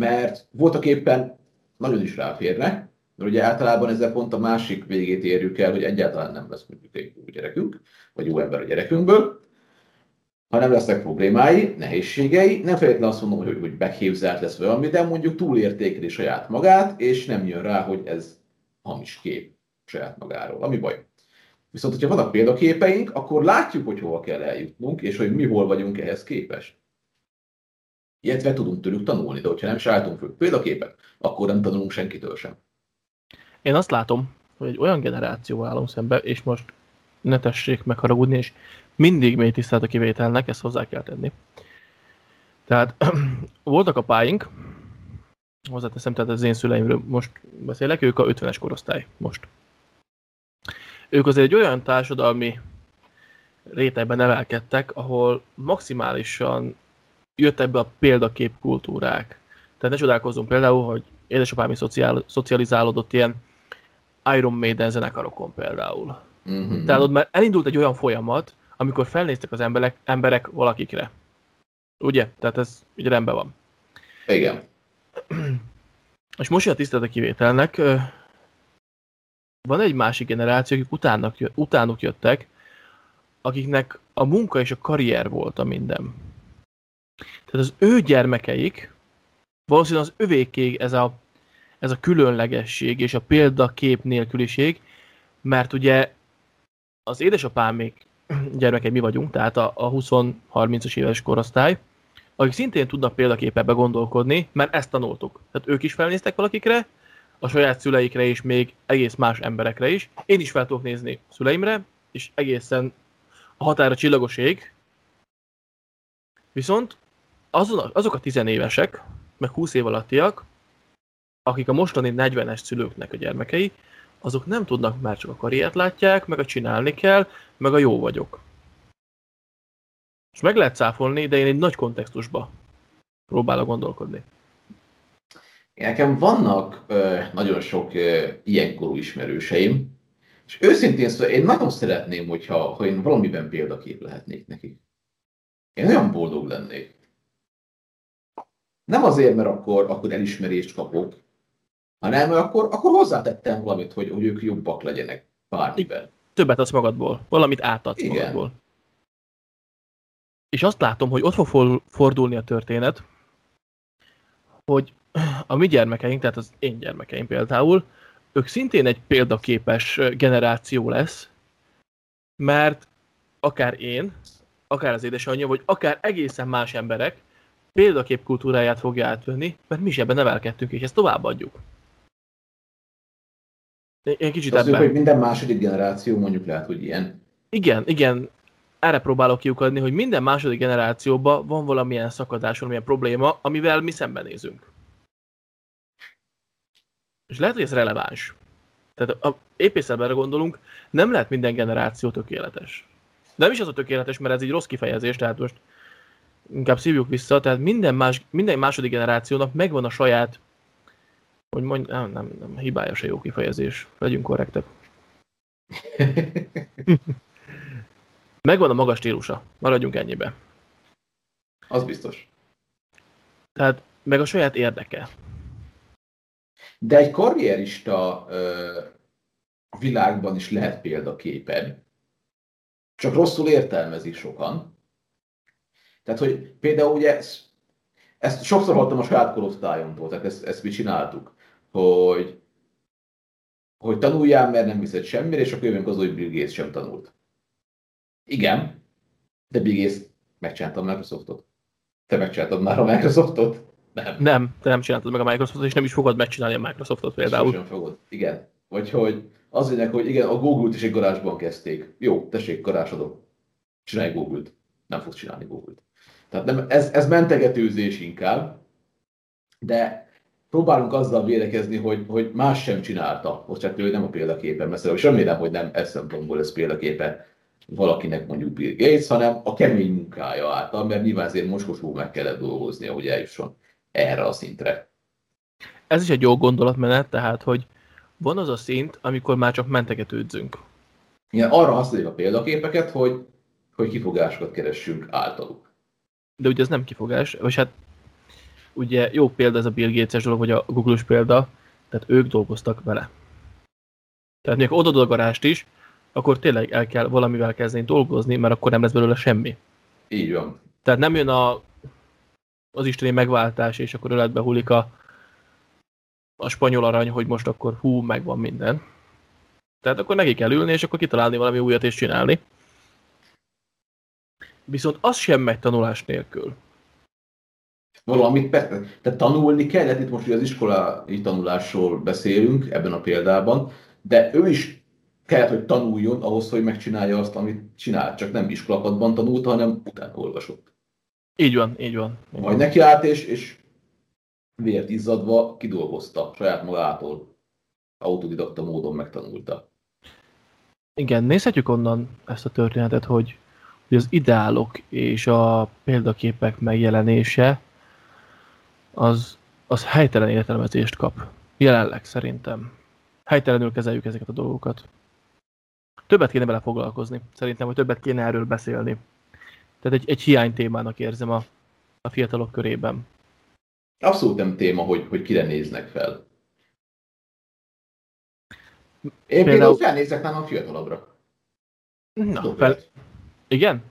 Mert voltak éppen nagyon is ráférne, mert ugye általában ezzel pont a másik végét érjük el, hogy egyáltalán nem lesz mondjuk egy jó gyerekünk, vagy jó ember a gyerekünkből, hanem lesznek problémái, nehézségei, nem feltétlenül azt mondom, hogy, hogy beképzelt lesz valami, de mondjuk túlértékeli saját magát, és nem jön rá, hogy ez hamis kép saját magáról, ami baj. Viszont, hogyha vannak példaképeink, akkor látjuk, hogy hova kell eljutnunk, és hogy mi hol vagyunk ehhez képes. Illetve tudunk tőlük tanulni, de hogyha nem sálltunk föl példaképet, akkor nem tanulunk senkitől sem. Én azt látom, hogy egy olyan generációval állunk szembe, és most ne tessék megharagudni, és mindig mély tisztelt a kivételnek, ezt hozzá kell tenni. Tehát [CLEARS THROAT] voltak a páink, hozzáteszem, tehát az én szüleimről most beszélek, ők a 50-es korosztály most. Ők azért egy olyan társadalmi rétegben nevelkedtek, ahol maximálisan jöttek be a példakép kultúrák. Tehát ne csodálkozzunk például, hogy édesapám is szocializálódott ilyen Iron Maiden zenekarokon például. Mm-hmm. Tehát ott már elindult egy olyan folyamat, amikor felnéztek az emberek, emberek valakikre. Ugye? Tehát ez így rendben van. Igen. [CLEARS THROAT] És most jön a tisztelet a kivételnek. Van egy másik generáció, akik utának, utánuk jöttek, akiknek a munka és a karrier volt a minden. Tehát az ő gyermekeik, valószínűleg az övékéig ez a, ez a különlegesség és a példakép nélküliség, mert ugye az édesapám még gyermekei mi vagyunk, tehát a, a 20-30-as éves korosztály, akik szintén tudnak példaképebe gondolkodni, mert ezt tanultuk. Tehát ők is felnéztek valakikre, a saját szüleikre és még egész más emberekre is. Én is fel tudok nézni szüleimre, és egészen a határa csillagos ég. Viszont azon, azok a tizenévesek, meg 20 év alattiak, akik a mostani 40-es szülőknek a gyermekei, azok nem tudnak már csak a karriert látják, meg a csinálni kell, meg a jó vagyok. És meg lehet cáfolni, de én egy nagy kontextusba próbálok gondolkodni. Nekem vannak ö, nagyon ö, ilyen ilyenkorú ismerőseim, és őszintén szóval én nagyon szeretném, hogyha, ha én valamiben példakép lehetnék nekik. Én olyan boldog lennék. Nem azért, mert akkor, akkor elismerést kapok, hanem akkor, akkor hozzátettem valamit, hogy, hogy ők jobbak legyenek bármiben. Többet adsz magadból, valamit átadsz Igen. magadból. És azt látom, hogy ott fog fordulni a történet, hogy a mi gyermekeink, tehát az én gyermekeim például, ők szintén egy példaképes generáció lesz, mert akár én, akár az édesanyja, vagy akár egészen más emberek példakép kultúráját fogja átvenni, mert mi is ebben nevelkedtünk, és ezt továbbadjuk. Én kicsit ebben... hogy minden második generáció mondjuk lehet, hogy ilyen. Igen, igen. Erre próbálok kiukadni, hogy minden második generációban van valamilyen szakadás, valamilyen probléma, amivel mi szembenézünk. És lehet, hogy ez releváns. Tehát a épészetben gondolunk, nem lehet minden generáció tökéletes. Nem is az a tökéletes, mert ez egy rossz kifejezés, tehát most inkább szívjuk vissza, tehát minden, más, minden második generációnak megvan a saját hogy mondj, nem, nem, nem, hibája se jó kifejezés. Legyünk korrektek. [LAUGHS] Megvan a magas stílusa. Maradjunk ennyibe. Az biztos. Tehát meg a saját érdeke. De egy karrierista ö, világban is lehet példaképed. Csak rosszul értelmezik sokan. Tehát, hogy például ugye ezt, ezt sokszor hallottam a saját korosztályomtól, tehát ezt, ezt mi csináltuk hogy, hogy tanuljál, mert nem viszed semmire, és akkor jövünk az, hogy Bill Gates sem tanult. Igen, de Bill Gates megcsinálta a Microsoftot. Te megcsináltad már a Microsoftot? Nem. Nem, te nem csináltad meg a Microsoftot, és nem is fogod megcsinálni a Microsoftot például. Sem fogod, igen. Vagy hogy az lényeg, hogy igen, a Google-t is egy garázsban kezdték. Jó, tessék, garázsodok. Csinálj Google-t. Nem fogsz csinálni Google-t. Tehát nem, ez, ez mentegetőzés inkább, de próbálunk azzal védekezni, hogy, hogy más sem csinálta. Most csak ő nem a példaképe, mert és remélem, hogy nem ez szempontból ez példaképe valakinek mondjuk Bill Gates, hanem a kemény munkája által, mert nyilván azért moskosó meg kellett dolgoznia, hogy eljusson erre a szintre. Ez is egy jó gondolatmenet, tehát, hogy van az a szint, amikor már csak mentegetődzünk. Igen, arra használjuk a példaképeket, hogy, hogy kifogásokat keressünk általuk. De ugye ez nem kifogás, vagy hát ugye jó példa ez a Bill Gates-es dolog, vagy a Google-os példa, tehát ők dolgoztak vele. Tehát még oda a garást is, akkor tényleg el kell valamivel kezdeni dolgozni, mert akkor nem lesz belőle semmi. Így van. Tehát nem jön a, az isteni megváltás, és akkor öletbe hullik a, a spanyol arany, hogy most akkor hú, megvan minden. Tehát akkor neki kell ülni, és akkor kitalálni valami újat és csinálni. Viszont az sem megy tanulás nélkül. Valamit persze, tehát tanulni kellett, itt most ugye az iskolai tanulásról beszélünk ebben a példában, de ő is kellett, hogy tanuljon ahhoz, hogy megcsinálja azt, amit csinált. Csak nem iskolapadban tanulta, hanem utána olvasott. Így van, így van. Így Majd neki állt, és, és vért izzadva kidolgozta saját magától. Autodidakta módon megtanulta. Igen, nézhetjük onnan ezt a történetet, hogy, hogy az ideálok és a példaképek megjelenése az, az helytelen értelmezést kap. Jelenleg szerintem. Helytelenül kezeljük ezeket a dolgokat. Többet kéne vele foglalkozni. Szerintem, hogy többet kéne erről beszélni. Tehát egy, egy hiány témának érzem a, a fiatalok körében. Abszolút nem téma, hogy, hogy kire néznek fel. Én például, például felnézek nálam a fiatalabbra. Na, fel... Igen?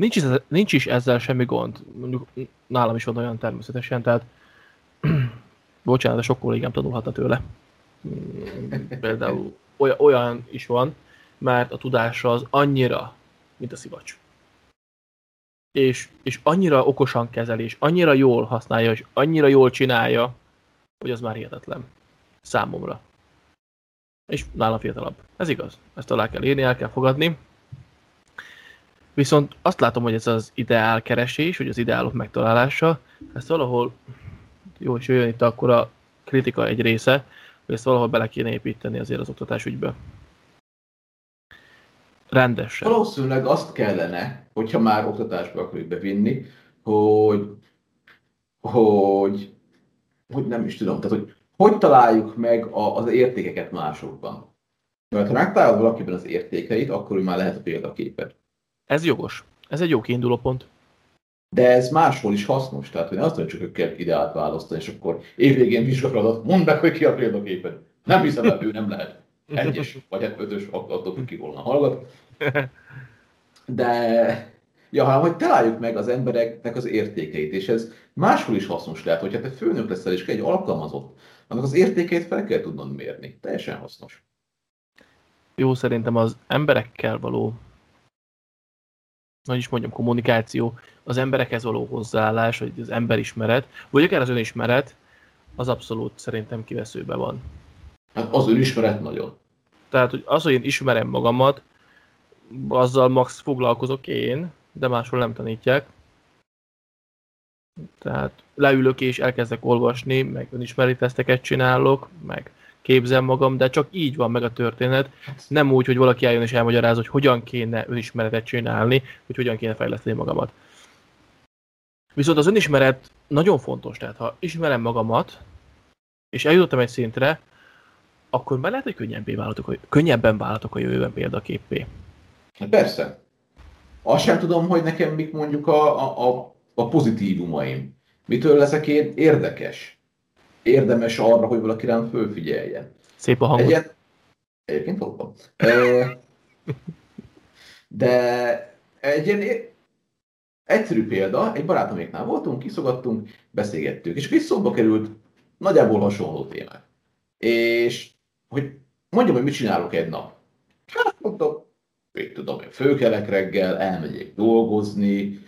Nincs, is, nincs is ezzel semmi gond. Mondjuk nálam is van olyan természetesen, tehát [CLEARS THROAT] bocsánat, de sok kollégám tanulhatna tőle. Például olyan, olyan is van, mert a tudása az annyira, mint a szivacs. És, és annyira okosan kezeli, és annyira jól használja, és annyira jól csinálja, hogy az már hihetetlen. Számomra. És nálam fiatalabb. Ez igaz. Ezt alá kell írni, el kell fogadni. Viszont azt látom, hogy ez az ideál keresés, vagy az ideálok megtalálása, ezt valahol, jó, és jöjjön itt akkor a kritika egy része, hogy ezt valahol bele kéne építeni azért az oktatás ügybe. Rendesen. Valószínűleg azt kellene, hogyha már oktatásba akarjuk bevinni, hogy, hogy, hogy nem is tudom, tehát hogy hogy találjuk meg a, az értékeket másokban. Mert ha megtalálod valakiben az értékeit, akkor ő már lehet a példaképed. Ez jogos. Ez egy jó kiinduló pont. De ez máshol is hasznos, tehát hogy azt mondjuk, csak ők kell ideált választani, és akkor évvégén vizsgafeladat, mondd meg, hogy ki a példaképed. Nem hiszem, hogy ő nem lehet. Egyes, vagy hát ötös, attól függ ki volna hallgat. De, ja, hanem hogy találjuk meg az embereknek az értékeit, és ez máshol is hasznos lehet, hogyha te főnök leszel, és egy alkalmazott, annak az értékeit fel kell tudnod mérni. Teljesen hasznos. Jó, szerintem az emberekkel való hogy is mondjam, kommunikáció, az emberekhez való hozzáállás, vagy az emberismeret, vagy akár az önismeret, az abszolút szerintem kiveszőbe van. Hát az önismeret nagyon. Tehát hogy az, hogy én ismerem magamat, azzal max foglalkozok én, de máshol nem tanítják. Tehát leülök és elkezdek olvasni, meg önismeri teszteket csinálok, meg képzem magam, de csak így van meg a történet. Nem úgy, hogy valaki eljön és elmagyaráz, hogy hogyan kéne önismeretet csinálni, hogy hogyan kéne fejleszteni magamat. Viszont az önismeret nagyon fontos, tehát ha ismerem magamat, és eljutottam egy szintre, akkor már lehet, hogy könnyebbé válhatok, könnyebben válhatok a jövőben példaképpé. Hát persze. Azt sem tudom, hogy nekem mik mondjuk a, a, a pozitívumaim. Mitől leszek én érdekes? Érdemes arra, hogy valaki rám fölfigyeljen. Szép a hangod. Egyen... Egyébként valóban. De egy ilyen egyszerű példa, egy barátoméknál voltunk, kiszogattunk, beszélgettünk, és kis szóba került nagyjából hasonló témák. És hogy mondjam, hogy mit csinálok egy nap. Hát mondtam, mit tudom én, főkelek reggel, elmegyek dolgozni,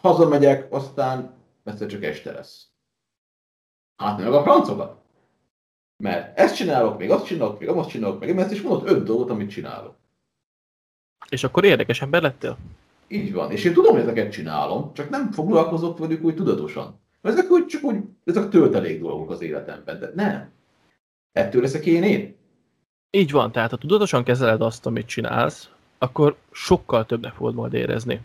hazamegyek, aztán egyszer csak este lesz. Hát meg a francokat. Mert ezt csinálok, még azt csinálok, még azt csinálok, meg ezt is mondott öt dolgot, amit csinálok. És akkor érdekes ember lettél? Így van. És én tudom, hogy ezeket csinálom, csak nem foglalkozok velük úgy tudatosan. Ezek úgy csak úgy, ezek töltelék dolgok az életemben, de nem. Ettől leszek én én. Így van, tehát ha tudatosan kezeled azt, amit csinálsz, akkor sokkal többnek fogod majd érezni.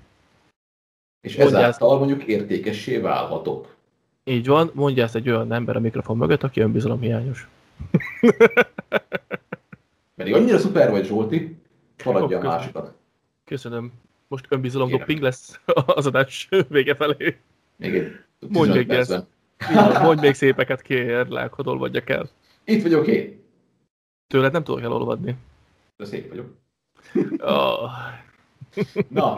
És mondja ezáltal mondjuk értékessé válhatok. Így van, mondja ezt egy olyan ember a mikrofon mögött, aki önbizalomhiányos. Pedig annyira szuper vagy, Zsolti, maradja a másikat. Köszönöm. Most önbizalom dopping lesz [LAUGHS] az adás vége felé. Egy Mondj még ezt. Mondj még szépeket, kérlek, hogy olvadjak el. Itt vagyok én. Tőled nem tudok elolvadni. De szép vagyok. Oh. Na,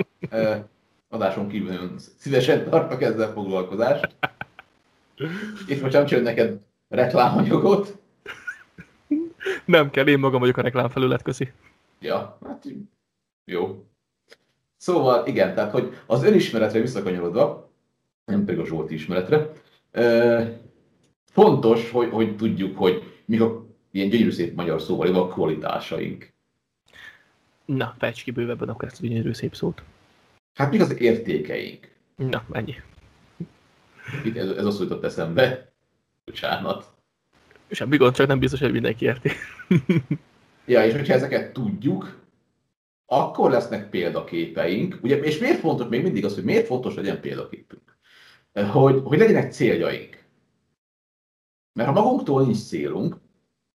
adáson kívül szívesen tartok ezzel foglalkozást. Itt most nem csinál neked reklámanyagot. Nem kell, én magam vagyok a reklámfelület, köszi. Ja, hát jó. Szóval igen, tehát hogy az önismeretre visszakanyarodva, nem pedig a Zsolti ismeretre. Fontos, hogy, hogy tudjuk, hogy mik a ilyen gyönyörű szép magyar szóval, a kvalitásaink. Na, fejtsd ki bővebben akkor ezt a gyönyörű szép szót. Hát mik az értékeink? Na, ennyi. Itt ez, ez az jutott eszembe. Bocsánat. Semmi gond, csak nem biztos, hogy mindenki érti. ja, és hogyha ezeket tudjuk, akkor lesznek példaképeink. Ugye, és miért fontos, még mindig az, hogy miért fontos legyen példaképünk? Hogy, hogy legyenek céljaink. Mert ha magunktól nincs célunk,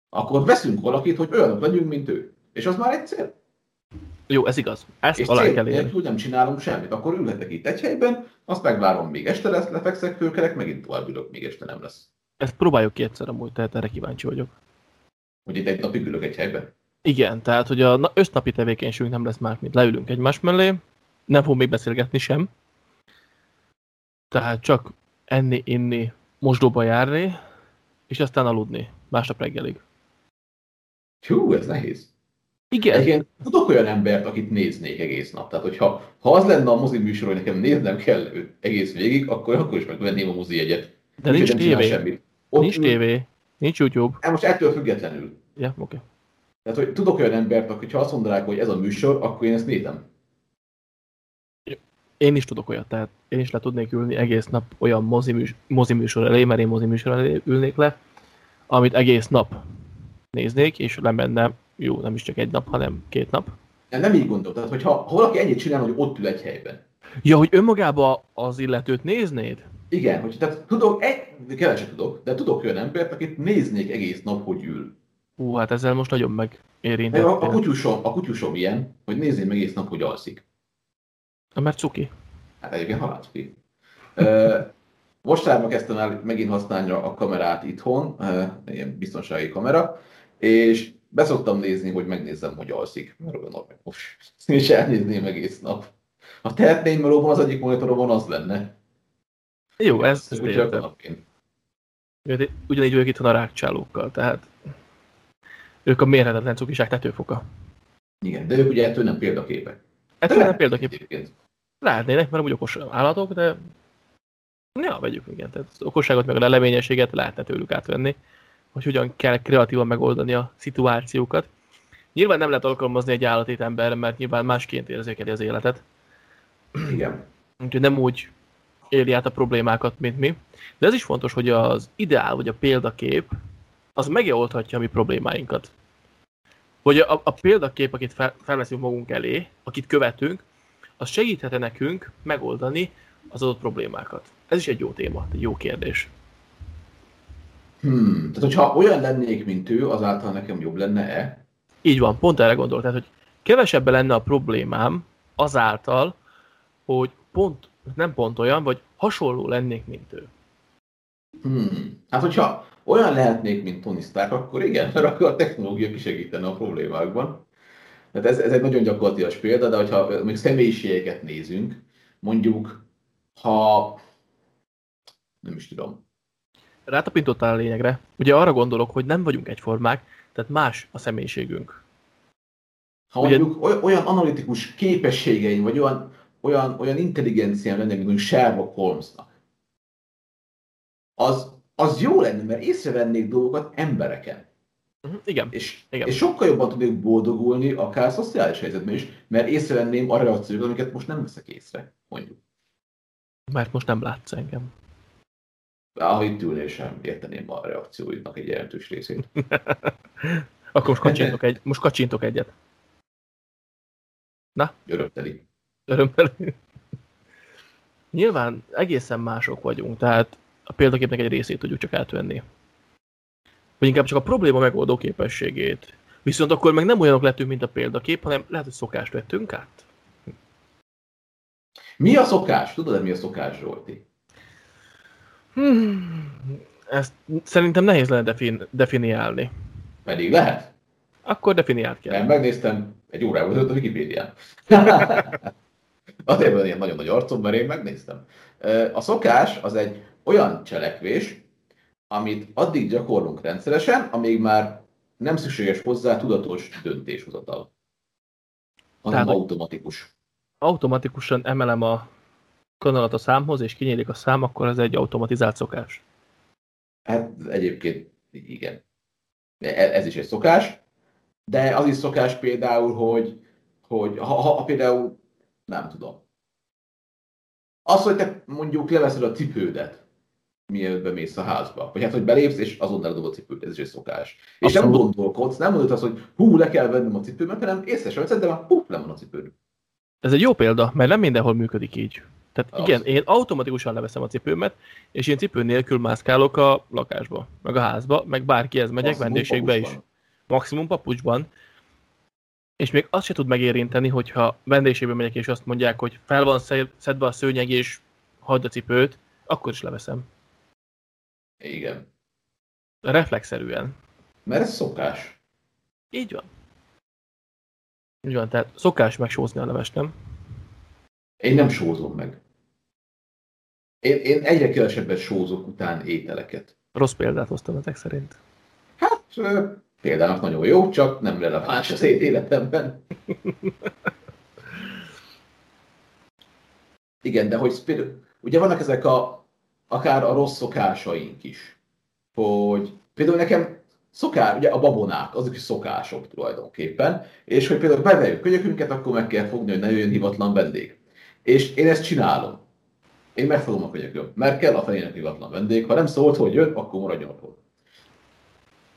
akkor veszünk valakit, hogy olyanok legyünk, mint ő. És az már egy cél. Jó, ez igaz. Ezt és alá kell érni. nem csinálunk semmit. Akkor ülhetek itt egy helyben, azt megvárom, még este lesz, lefekszek, fölkelek, megint tovább ülök, még este nem lesz. Ezt próbáljuk ki egyszer amúgy, tehát erre kíváncsi vagyok. Hogy itt egy napig ülök egy helyben? Igen, tehát hogy a össznapi tevékenységünk nem lesz más, mint leülünk egymás mellé, nem fogunk még beszélgetni sem. Tehát csak enni, inni, mosdóba járni, és aztán aludni másnap reggelig. Hú, ez nehéz. Igen. Egyébként tudok olyan embert, akit néznék egész nap. Tehát, hogyha ha az lenne a mozi műsor, hogy nekem néznem kell őt egész végig, akkor, akkor is megvenném a mozi jegyet. De nincs tévé. Nincs tévé. Nincs YouTube. Hát most ettől függetlenül. Ja, oké. Okay. Tehát, hogy tudok olyan embert, aki ha azt mondanák, hogy ez a műsor, akkor én ezt nézem. Én is tudok olyat, tehát én is le tudnék ülni egész nap olyan mozi, műsor, mozi műsor elé, mert én mozi műsor elé ülnék le, amit egész nap néznék, és lemenne, jó, nem is csak egy nap, hanem két nap. Nem, nem így gondoltam, tehát hogyha ha valaki ennyit csinál, hogy ott ül egy helyben. Ja, hogy önmagába az illetőt néznéd? Igen, hogy tehát tudok, egy, keveset tudok, de tudok olyan embert, akit néznék egész nap, hogy ül. Ú, hát ezzel most nagyon megérintett. A, a, kutyusom, a kutyusom ilyen, hogy nézném egész nap, hogy alszik. Na, mert cuki. Hát egyébként halál cuki. Mostanában kezdtem el megint használni a kamerát itthon, ilyen biztonsági kamera, és beszoktam nézni, hogy megnézzem, hogy alszik, mert olyan most [LAUGHS] és elnézném egész nap. Ha tehetném melóban az egyik monitoromon, az lenne. Jó, ez, értem. Ugyanígy vagyok itthon a rákcsálókkal, tehát ők a mérhetetlen cukiság tetőfoka. Igen, de ők ugye ettől nem példaképek. Ettől nem példaképek. Lehetnének, mert úgy okos állatok, de ja, vegyük, igen. Tehát az okosságot meg a leleményességet lehetne tőlük átvenni, hogy hogyan kell kreatívan megoldani a szituációkat. Nyilván nem lehet alkalmazni egy állatét emberre, mert nyilván másként érzékeli az életet. Igen. Úgyhogy nem úgy éli át a problémákat, mint mi. De ez is fontos, hogy az ideál, vagy a példakép, az megoldhatja a mi problémáinkat. Hogy a, a példakép, akit fel, felveszünk magunk elé, akit követünk, az segíthet nekünk megoldani az adott problémákat. Ez is egy jó téma, egy jó kérdés. Hmm. Tehát, hogyha olyan lennék, mint ő, azáltal nekem jobb lenne-e? Így van, pont erre gondolok. Tehát, hogy kevesebben lenne a problémám azáltal, hogy pont, nem pont olyan, vagy hasonló lennék, mint ő. Hmm. Hát, hogyha olyan lehetnék, mint Tony Stark, akkor igen, mert akkor a technológia kisegítene a problémákban. Tehát ez, ez egy nagyon gyakorlatilag példa, de hogyha még személyiségeket nézünk, mondjuk, ha nem is tudom. Rátapintottál a lényegre. Ugye arra gondolok, hogy nem vagyunk egyformák, tehát más a személyiségünk. Ha Ugye... mondjuk olyan analitikus képességeim, vagy olyan, olyan, olyan intelligenciám lenne, mint mondjuk Sherlock Holmesnak, az, az jó lenne, mert észrevennék dolgokat embereken. Uh-huh, igen. És, igen. és sokkal jobban tudnék boldogulni, akár szociális helyzetben is, mert észrevenném a reakciókat, amiket most nem veszek észre, mondjuk. Mert most nem látsz engem. Ahogy itt ülnél sem érteném a reakcióidnak egy jelentős részét. [LAUGHS] Akkor most kacsintok, egy, most kacsintok egyet. Na? Örömteli. Örömteli. Nyilván egészen mások vagyunk, tehát a példaképnek egy részét tudjuk csak átvenni. Vagy inkább csak a probléma megoldó képességét. Viszont akkor meg nem olyanok lettünk, mint a példakép, hanem lehet, hogy szokást vettünk át. Mi a szokás? Tudod, mi a szokás, Zsolti? Hmm, ezt szerintem nehéz lenne defin, definiálni. Pedig lehet. Akkor definiált kell. Nem, megnéztem egy órával ezelőtt a Wikipédián. [LAUGHS] Azért van ilyen nagyon nagy arcom, mert én megnéztem. A szokás az egy olyan cselekvés, amit addig gyakorlunk rendszeresen, amíg már nem szükséges hozzá tudatos döntéshozatal, hanem Tehát, automatikus. Automatikusan emelem a kanalat a számhoz, és kinyílik a szám, akkor ez egy automatizált szokás. Hát egyébként igen. E- Ez is egy szokás, de az is szokás például, hogy, hogy ha, ha például, nem tudom, az, hogy te mondjuk leveszed a cipődet, mielőtt bemész a házba. Vagy hát, hogy belépsz, és azonnal dobod a cipőt, ez is egy szokás. És nem Abszolút. gondolkodsz, nem mondod azt, hogy hú, le kell vennem a cipőmet, hanem észre sem veszed, de már hú, le van a cipőd. Ez egy jó példa, mert nem mindenhol működik így. Tehát igen, én automatikusan leveszem a cipőmet, és én cipő nélkül mászkálok a lakásba, meg a házba, meg bárkihez megyek, Maximum vendégségbe is. papucsban. Maximum papucsban. És még azt se tud megérinteni, hogyha vendégségbe megyek, és azt mondják, hogy fel van szed- szedve a szőnyeg, és hagyd a cipőt, akkor is leveszem. Igen. Reflexzerűen. Mert ez szokás. Így van. Így van, tehát szokás megsózni a levest, nem? Én nem sózom meg. Én, én egyre kevesebbet sózok után ételeket. Rossz példát hoztam ezek szerint. Hát, példának nagyon jó, csak nem releváns az én életemben. Igen, de hogy ugye vannak ezek a, akár a rossz szokásaink is. Hogy például nekem szokás, ugye a babonák, azok is szokások tulajdonképpen, és hogy például beveljük könyökünket, akkor meg kell fogni, hogy ne jöjjön hivatlan vendég. És én ezt csinálom. Én megfogom a könyököm, mert kell a felének hivatlan vendég. Ha nem szólt, hogy jön, akkor maradjon otthon.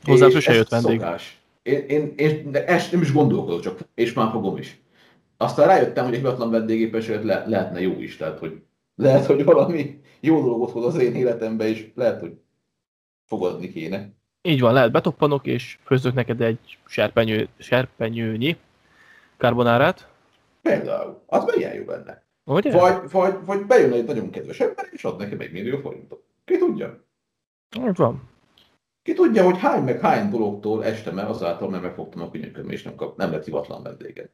Hozzám sose jött vendég. Szokás. Én, én, én ezt nem is gondolkodok, csak és már fogom is. Aztán rájöttem, hogy egy hivatlan vendégépesület le, lehetne jó is, tehát hogy lehet, hogy valami jó dolgot hoz az én életembe, és lehet, hogy fogadni kéne. Így van, lehet betoppanok, és főzök neked egy serpenyő, serpenyőnyi karbonárát. Például, az meg ilyen jó benne. Ugye? Vagy, vagy, vagy bejön egy nagyon kedves ember, és ad nekem egy millió forintot. Ki tudja? Így van. Ki tudja, hogy hány meg hány dologtól estem el azáltal, mert megfogtam a könyököm, és nem, kap, nem lett hivatlan vendégem.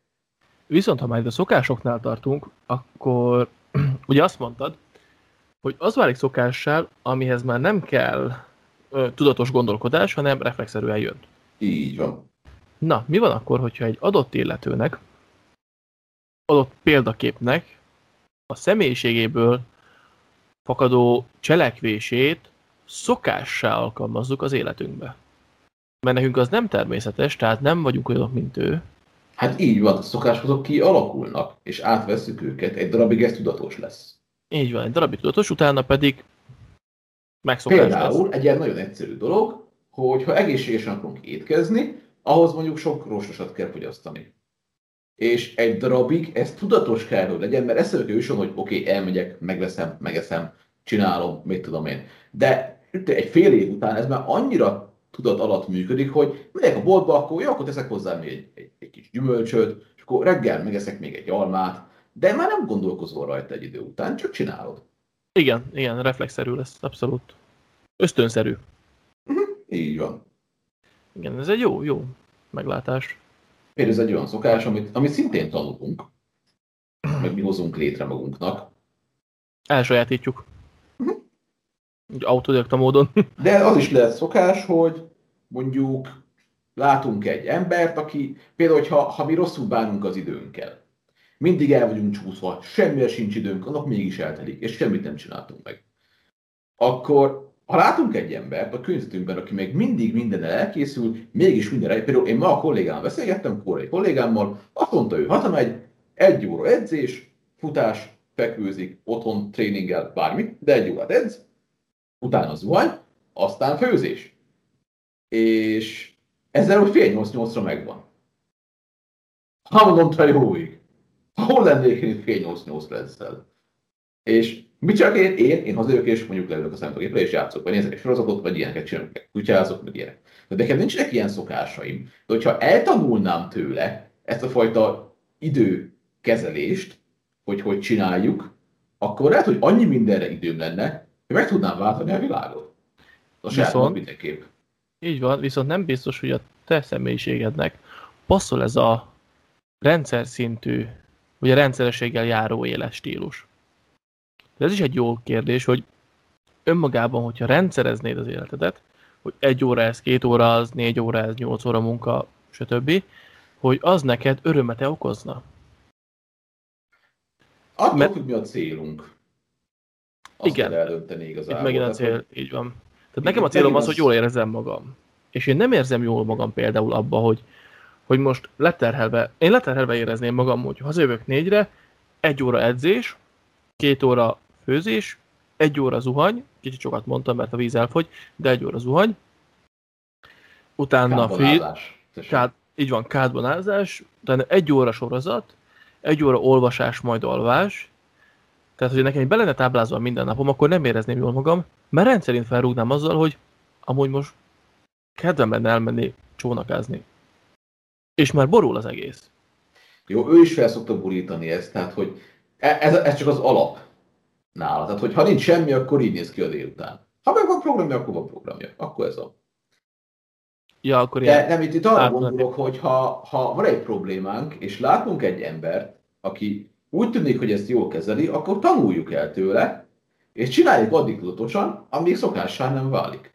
Viszont ha már a szokásoknál tartunk, akkor [CLEARS THROAT] ugye azt mondtad, hogy az válik szokással, amihez már nem kell ö, tudatos gondolkodás, hanem reflexzerűen jön. Így van. Na, mi van akkor, hogyha egy adott illetőnek, adott példaképnek a személyiségéből fakadó cselekvését szokássá alkalmazzuk az életünkbe? Mert nekünk az nem természetes, tehát nem vagyunk olyanok, mint ő. Hát így van, a szokások kialakulnak, és átveszük őket, egy darabig ez tudatos lesz. Így van, egy darabig tudatos, utána pedig megszokás Például lesz. egy ilyen nagyon egyszerű dolog, hogy ha egészségesen akarunk étkezni, ahhoz mondjuk sok rostosat kell fogyasztani. És egy darabig ez tudatos kell, hogy legyen, mert eszembe jusson, hogy oké, okay, elmegyek, megveszem, megeszem, csinálom, mit tudom én. De egy fél év után ez már annyira tudat alatt működik, hogy megyek a boltba, akkor jó, akkor teszek hozzá még egy, egy, egy kis gyümölcsöt, és akkor reggel megeszek még egy almát, de már nem gondolkozol rajta egy idő után, csak csinálod. Igen, igen, reflexzerű lesz, abszolút. Ösztönszerű. Így van. Igen, ez egy jó, jó meglátás. Például ez egy olyan szokás, amit, amit szintén tanulunk, meg mi hozunk létre magunknak, Elsajátítjuk. Úgy autodidakta módon. [LAUGHS] de az is lehet szokás, hogy mondjuk látunk egy embert, aki például, hogyha, ha mi rosszul bánunk az időnkkel, mindig el vagyunk csúszva, semmire sincs időnk, annak mégis eltelik, és semmit nem csináltunk meg. Akkor, ha látunk egy embert a környezetünkben, aki még mindig mindennel elkészül, mégis mindenre, például én ma a kollégámmal beszélgettem, korai kollégámmal, azt mondta ő, hazamegy, egy óra edzés, futás, fekvőzik, otthon tréningel, bármit, de egy órát edz, utána zuhany, aztán főzés. És ezzel hogy fél nyolc-nyolcra megvan. Ha mondom, te jó ég. Hol lennék én fél nyolc-nyolcra ezzel? És mit csak én, én, én hazajövök és mondjuk leülök a számítógépre és játszok, vagy nézek egy sorozatot, vagy ilyeneket csinálok, kutyázok, meg ilyenek. De nekem nincsenek ilyen szokásaim. De hogyha eltanulnám tőle ezt a fajta időkezelést, hogy hogy csináljuk, akkor lehet, hogy annyi mindenre időm lenne, hogy meg tudnám váltani a világot. A saját Viszont- mindenképp. Így van, viszont nem biztos, hogy a te személyiségednek passzol ez a rendszer szintű, vagy a rendszerességgel járó életstílus. De ez is egy jó kérdés, hogy önmagában, hogyha rendszereznéd az életedet, hogy egy óra ez, két óra az, négy óra ez, nyolc óra munka, stb., hogy az neked örömet okozna. Attól Mert- függ, mi a célunk. Azt Igen. kell eldönteni Itt igazából. megint a cél, hogy- így van. Tehát Igen, nekem a célom megint az, hogy az- jól érezzem magam. És én nem érzem jól magam például abba, hogy, hogy most leterhelve, én leterhelve érezném magam, hogy hazajövök négyre, egy óra edzés, két óra főzés, egy óra zuhany, kicsit sokat mondtam, mert a víz elfogy, de egy óra zuhany, utána fél, kád, így van, kádbanázás, utána egy óra sorozat, egy óra olvasás, majd alvás. Tehát, hogy nekem be lenne táblázva minden napom, akkor nem érezném jól magam, mert rendszerint felrúgnám azzal, hogy amúgy most kedvem lenne elmenni csónakázni. És már borul az egész. Jó, ő is fel szokta burítani ezt, tehát hogy e- ez, ez csak az alap nála. Tehát, hogy ha nincs semmi, akkor így néz ki a délután. Ha meg van programja, akkor van programja. Akkor ez a. Ja, akkor De nem, itt, itt arra gondolok, hogy ha, ha van egy problémánk, és látunk egy embert, aki úgy tűnik, hogy ezt jól kezeli, akkor tanuljuk el tőle, és csináljuk addig tudatosan, amíg szokássá nem válik.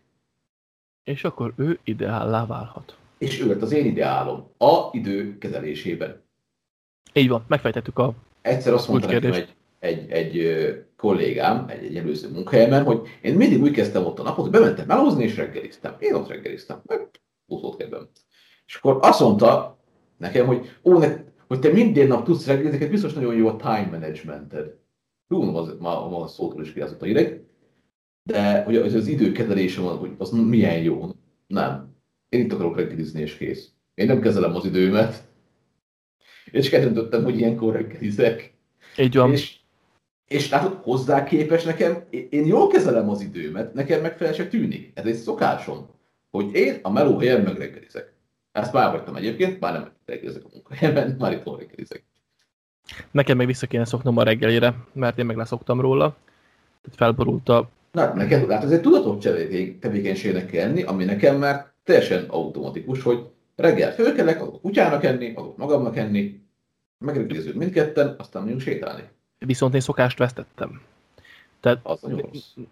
és akkor ő ideállá válhat. És ő lett az én ideálom a idő kezelésében. Így van, megfejtettük a... Egyszer azt mondta nekem egy, egy, egy kollégám, egy, egy előző munkahelyemen, hogy én mindig úgy kezdtem ott a napot, hogy bementem melózni és reggeliztem. Én ott reggeliztem, meg úszott kedvem. És akkor azt mondta nekem, hogy ó, ne, hogy te minden nap tudsz reggelizni, biztos nagyon jó a time managemented. Tudom, az, ma, ma a szótól is kiázott a hideg, de hogy az, az időkezelésem, az, hogy az milyen jó. Nem. Én itt akarok reggelizni és kész. Én nem kezelem az időmet. És kedöntöttem, hogy ilyenkor reggelizek. Így van. És, és látod, hozzá képes nekem, én- jól kezelem az időmet, nekem meg fel se tűnik. Ez egy szokásom, hogy én a melóhelyen megreggelizek. Ezt már hagytam egyébként, már nem reggelizek a munkahelyemen, [LAUGHS] már itt reggelizek. Nekem meg vissza kéne szoknom a reggelire, mert én meg leszoktam róla. Tehát felborult a... Na, neked, hát ez egy tudatos tevékeny- tevékenységnek kell lenni, ami nekem már teljesen automatikus, hogy reggel fölkelek, adok kutyának enni, adok magamnak enni, megreggelizünk mindketten, aztán mondjuk sétálni. Viszont én szokást vesztettem. Tehát Az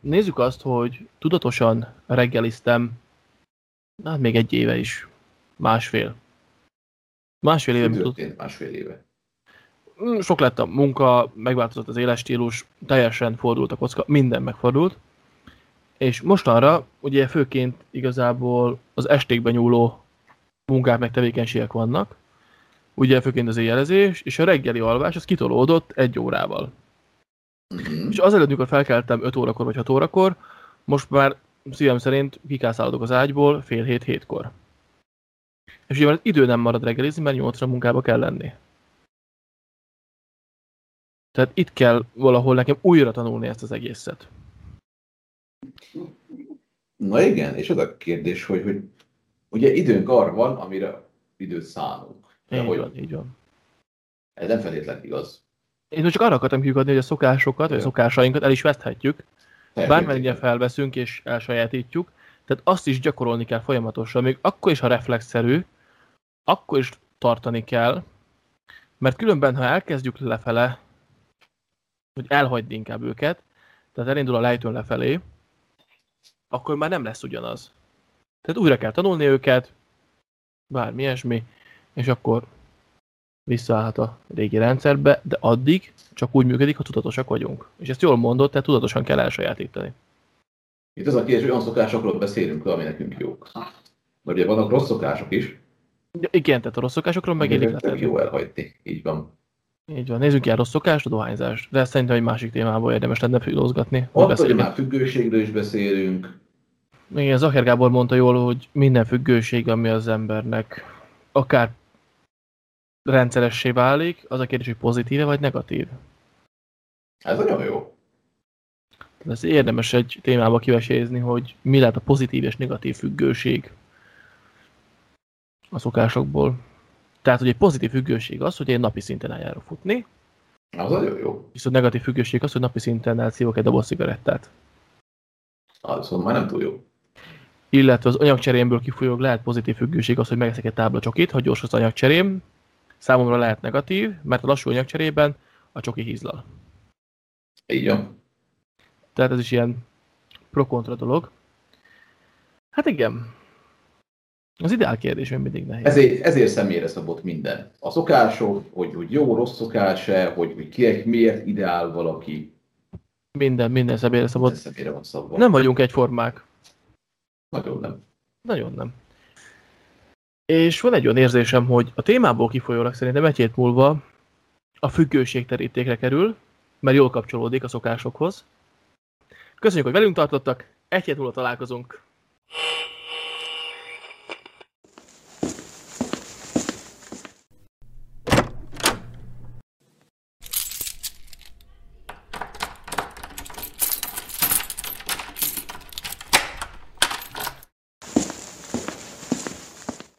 nézzük azt, hogy tudatosan reggeliztem, hát még egy éve is, másfél. Másfél éve, történt másfél éve? Mm, sok lett a munka, megváltozott az életstílus, teljesen fordult a kocka, minden megfordult. És mostanra ugye főként igazából az estékben nyúló munkák meg tevékenységek vannak, ugye főként az éjjelezés, és a reggeli alvás az kitolódott egy órával. Uh-huh. És azelőtt, mikor felkeltem 5 órakor vagy 6 órakor, most már szívem szerint kikászálodok az ágyból fél hét hétkor. És ugye már idő nem marad reggelizni, mert 8 munkába kell lenni. Tehát itt kell valahol nekem újra tanulni ezt az egészet. Na igen, és az a kérdés, hogy, hogy ugye időnk arra van, amire időt szánunk. De Így hogy van, így van. ez nem feltétlenül igaz. Én csak arra akartam kiukadni, hogy a szokásokat, vagy a szokásainkat el is veszthetjük, bármennyire felveszünk és elsajátítjuk, tehát azt is gyakorolni kell folyamatosan, még akkor is, ha reflexzerű, akkor is tartani kell, mert különben, ha elkezdjük lefele, hogy elhagyni inkább őket, tehát elindul a lejtőn lefelé, akkor már nem lesz ugyanaz. Tehát újra kell tanulni őket, bármi ilyesmi, és akkor visszaállhat a régi rendszerbe, de addig csak úgy működik, ha tudatosak vagyunk. És ezt jól mondod, tehát tudatosan kell elsajátítani. Itt az a kérdés, hogy olyan szokásokról beszélünk, ami nekünk jók. Mert ugye vannak rossz szokások is, Ja, igen, tehát a rossz szokásokról letenni. jó elhagyni. Így van. Így van, nézzük el rossz szokást, a dohányzást. De ezt szerintem egy másik témából érdemes lenne filózgatni. Ott beszélni. már függőségről is beszélünk. Igen, Zacher Gábor mondta jól, hogy minden függőség, ami az embernek akár rendszeressé válik, az a kérdés, hogy pozitíve vagy negatív. Ez nagyon jó. Tehát ezt érdemes egy témába kivesézni, hogy mi lehet a pozitív és negatív függőség a szokásokból. Tehát, hogy egy pozitív függőség az, hogy én napi szinten eljárok futni, Az nagyon jó. viszont negatív függőség az, hogy napi szinten elszívok egy doboz cigarettát. Az viszont már nem túl jó. Illetve az anyagcserémből kifolyólag lehet pozitív függőség az, hogy megeszek egy tábla csokit, ha gyors az anyagcserém. Számomra lehet negatív, mert a lassú anyagcserében a csoki hízlal. Így van. Tehát ez is ilyen pro-kontra dolog. Hát igen. Az ideál kérdés még mindig nehéz. Ezért, ezért személyre szabott minden. A szokások, hogy, hogy jó, rossz szokás-e, hogy, hogy kinek miért ideál valaki. Minden, minden személyre szabott. Minden személyre van szabva. Nem vagyunk egyformák. Nagyon nem. Nagyon nem. És van egy olyan érzésem, hogy a témából kifolyólag szerintem egy hét múlva a függőség terítékre kerül, mert jól kapcsolódik a szokásokhoz. Köszönjük, hogy velünk tartottak, egy hét múlva találkozunk.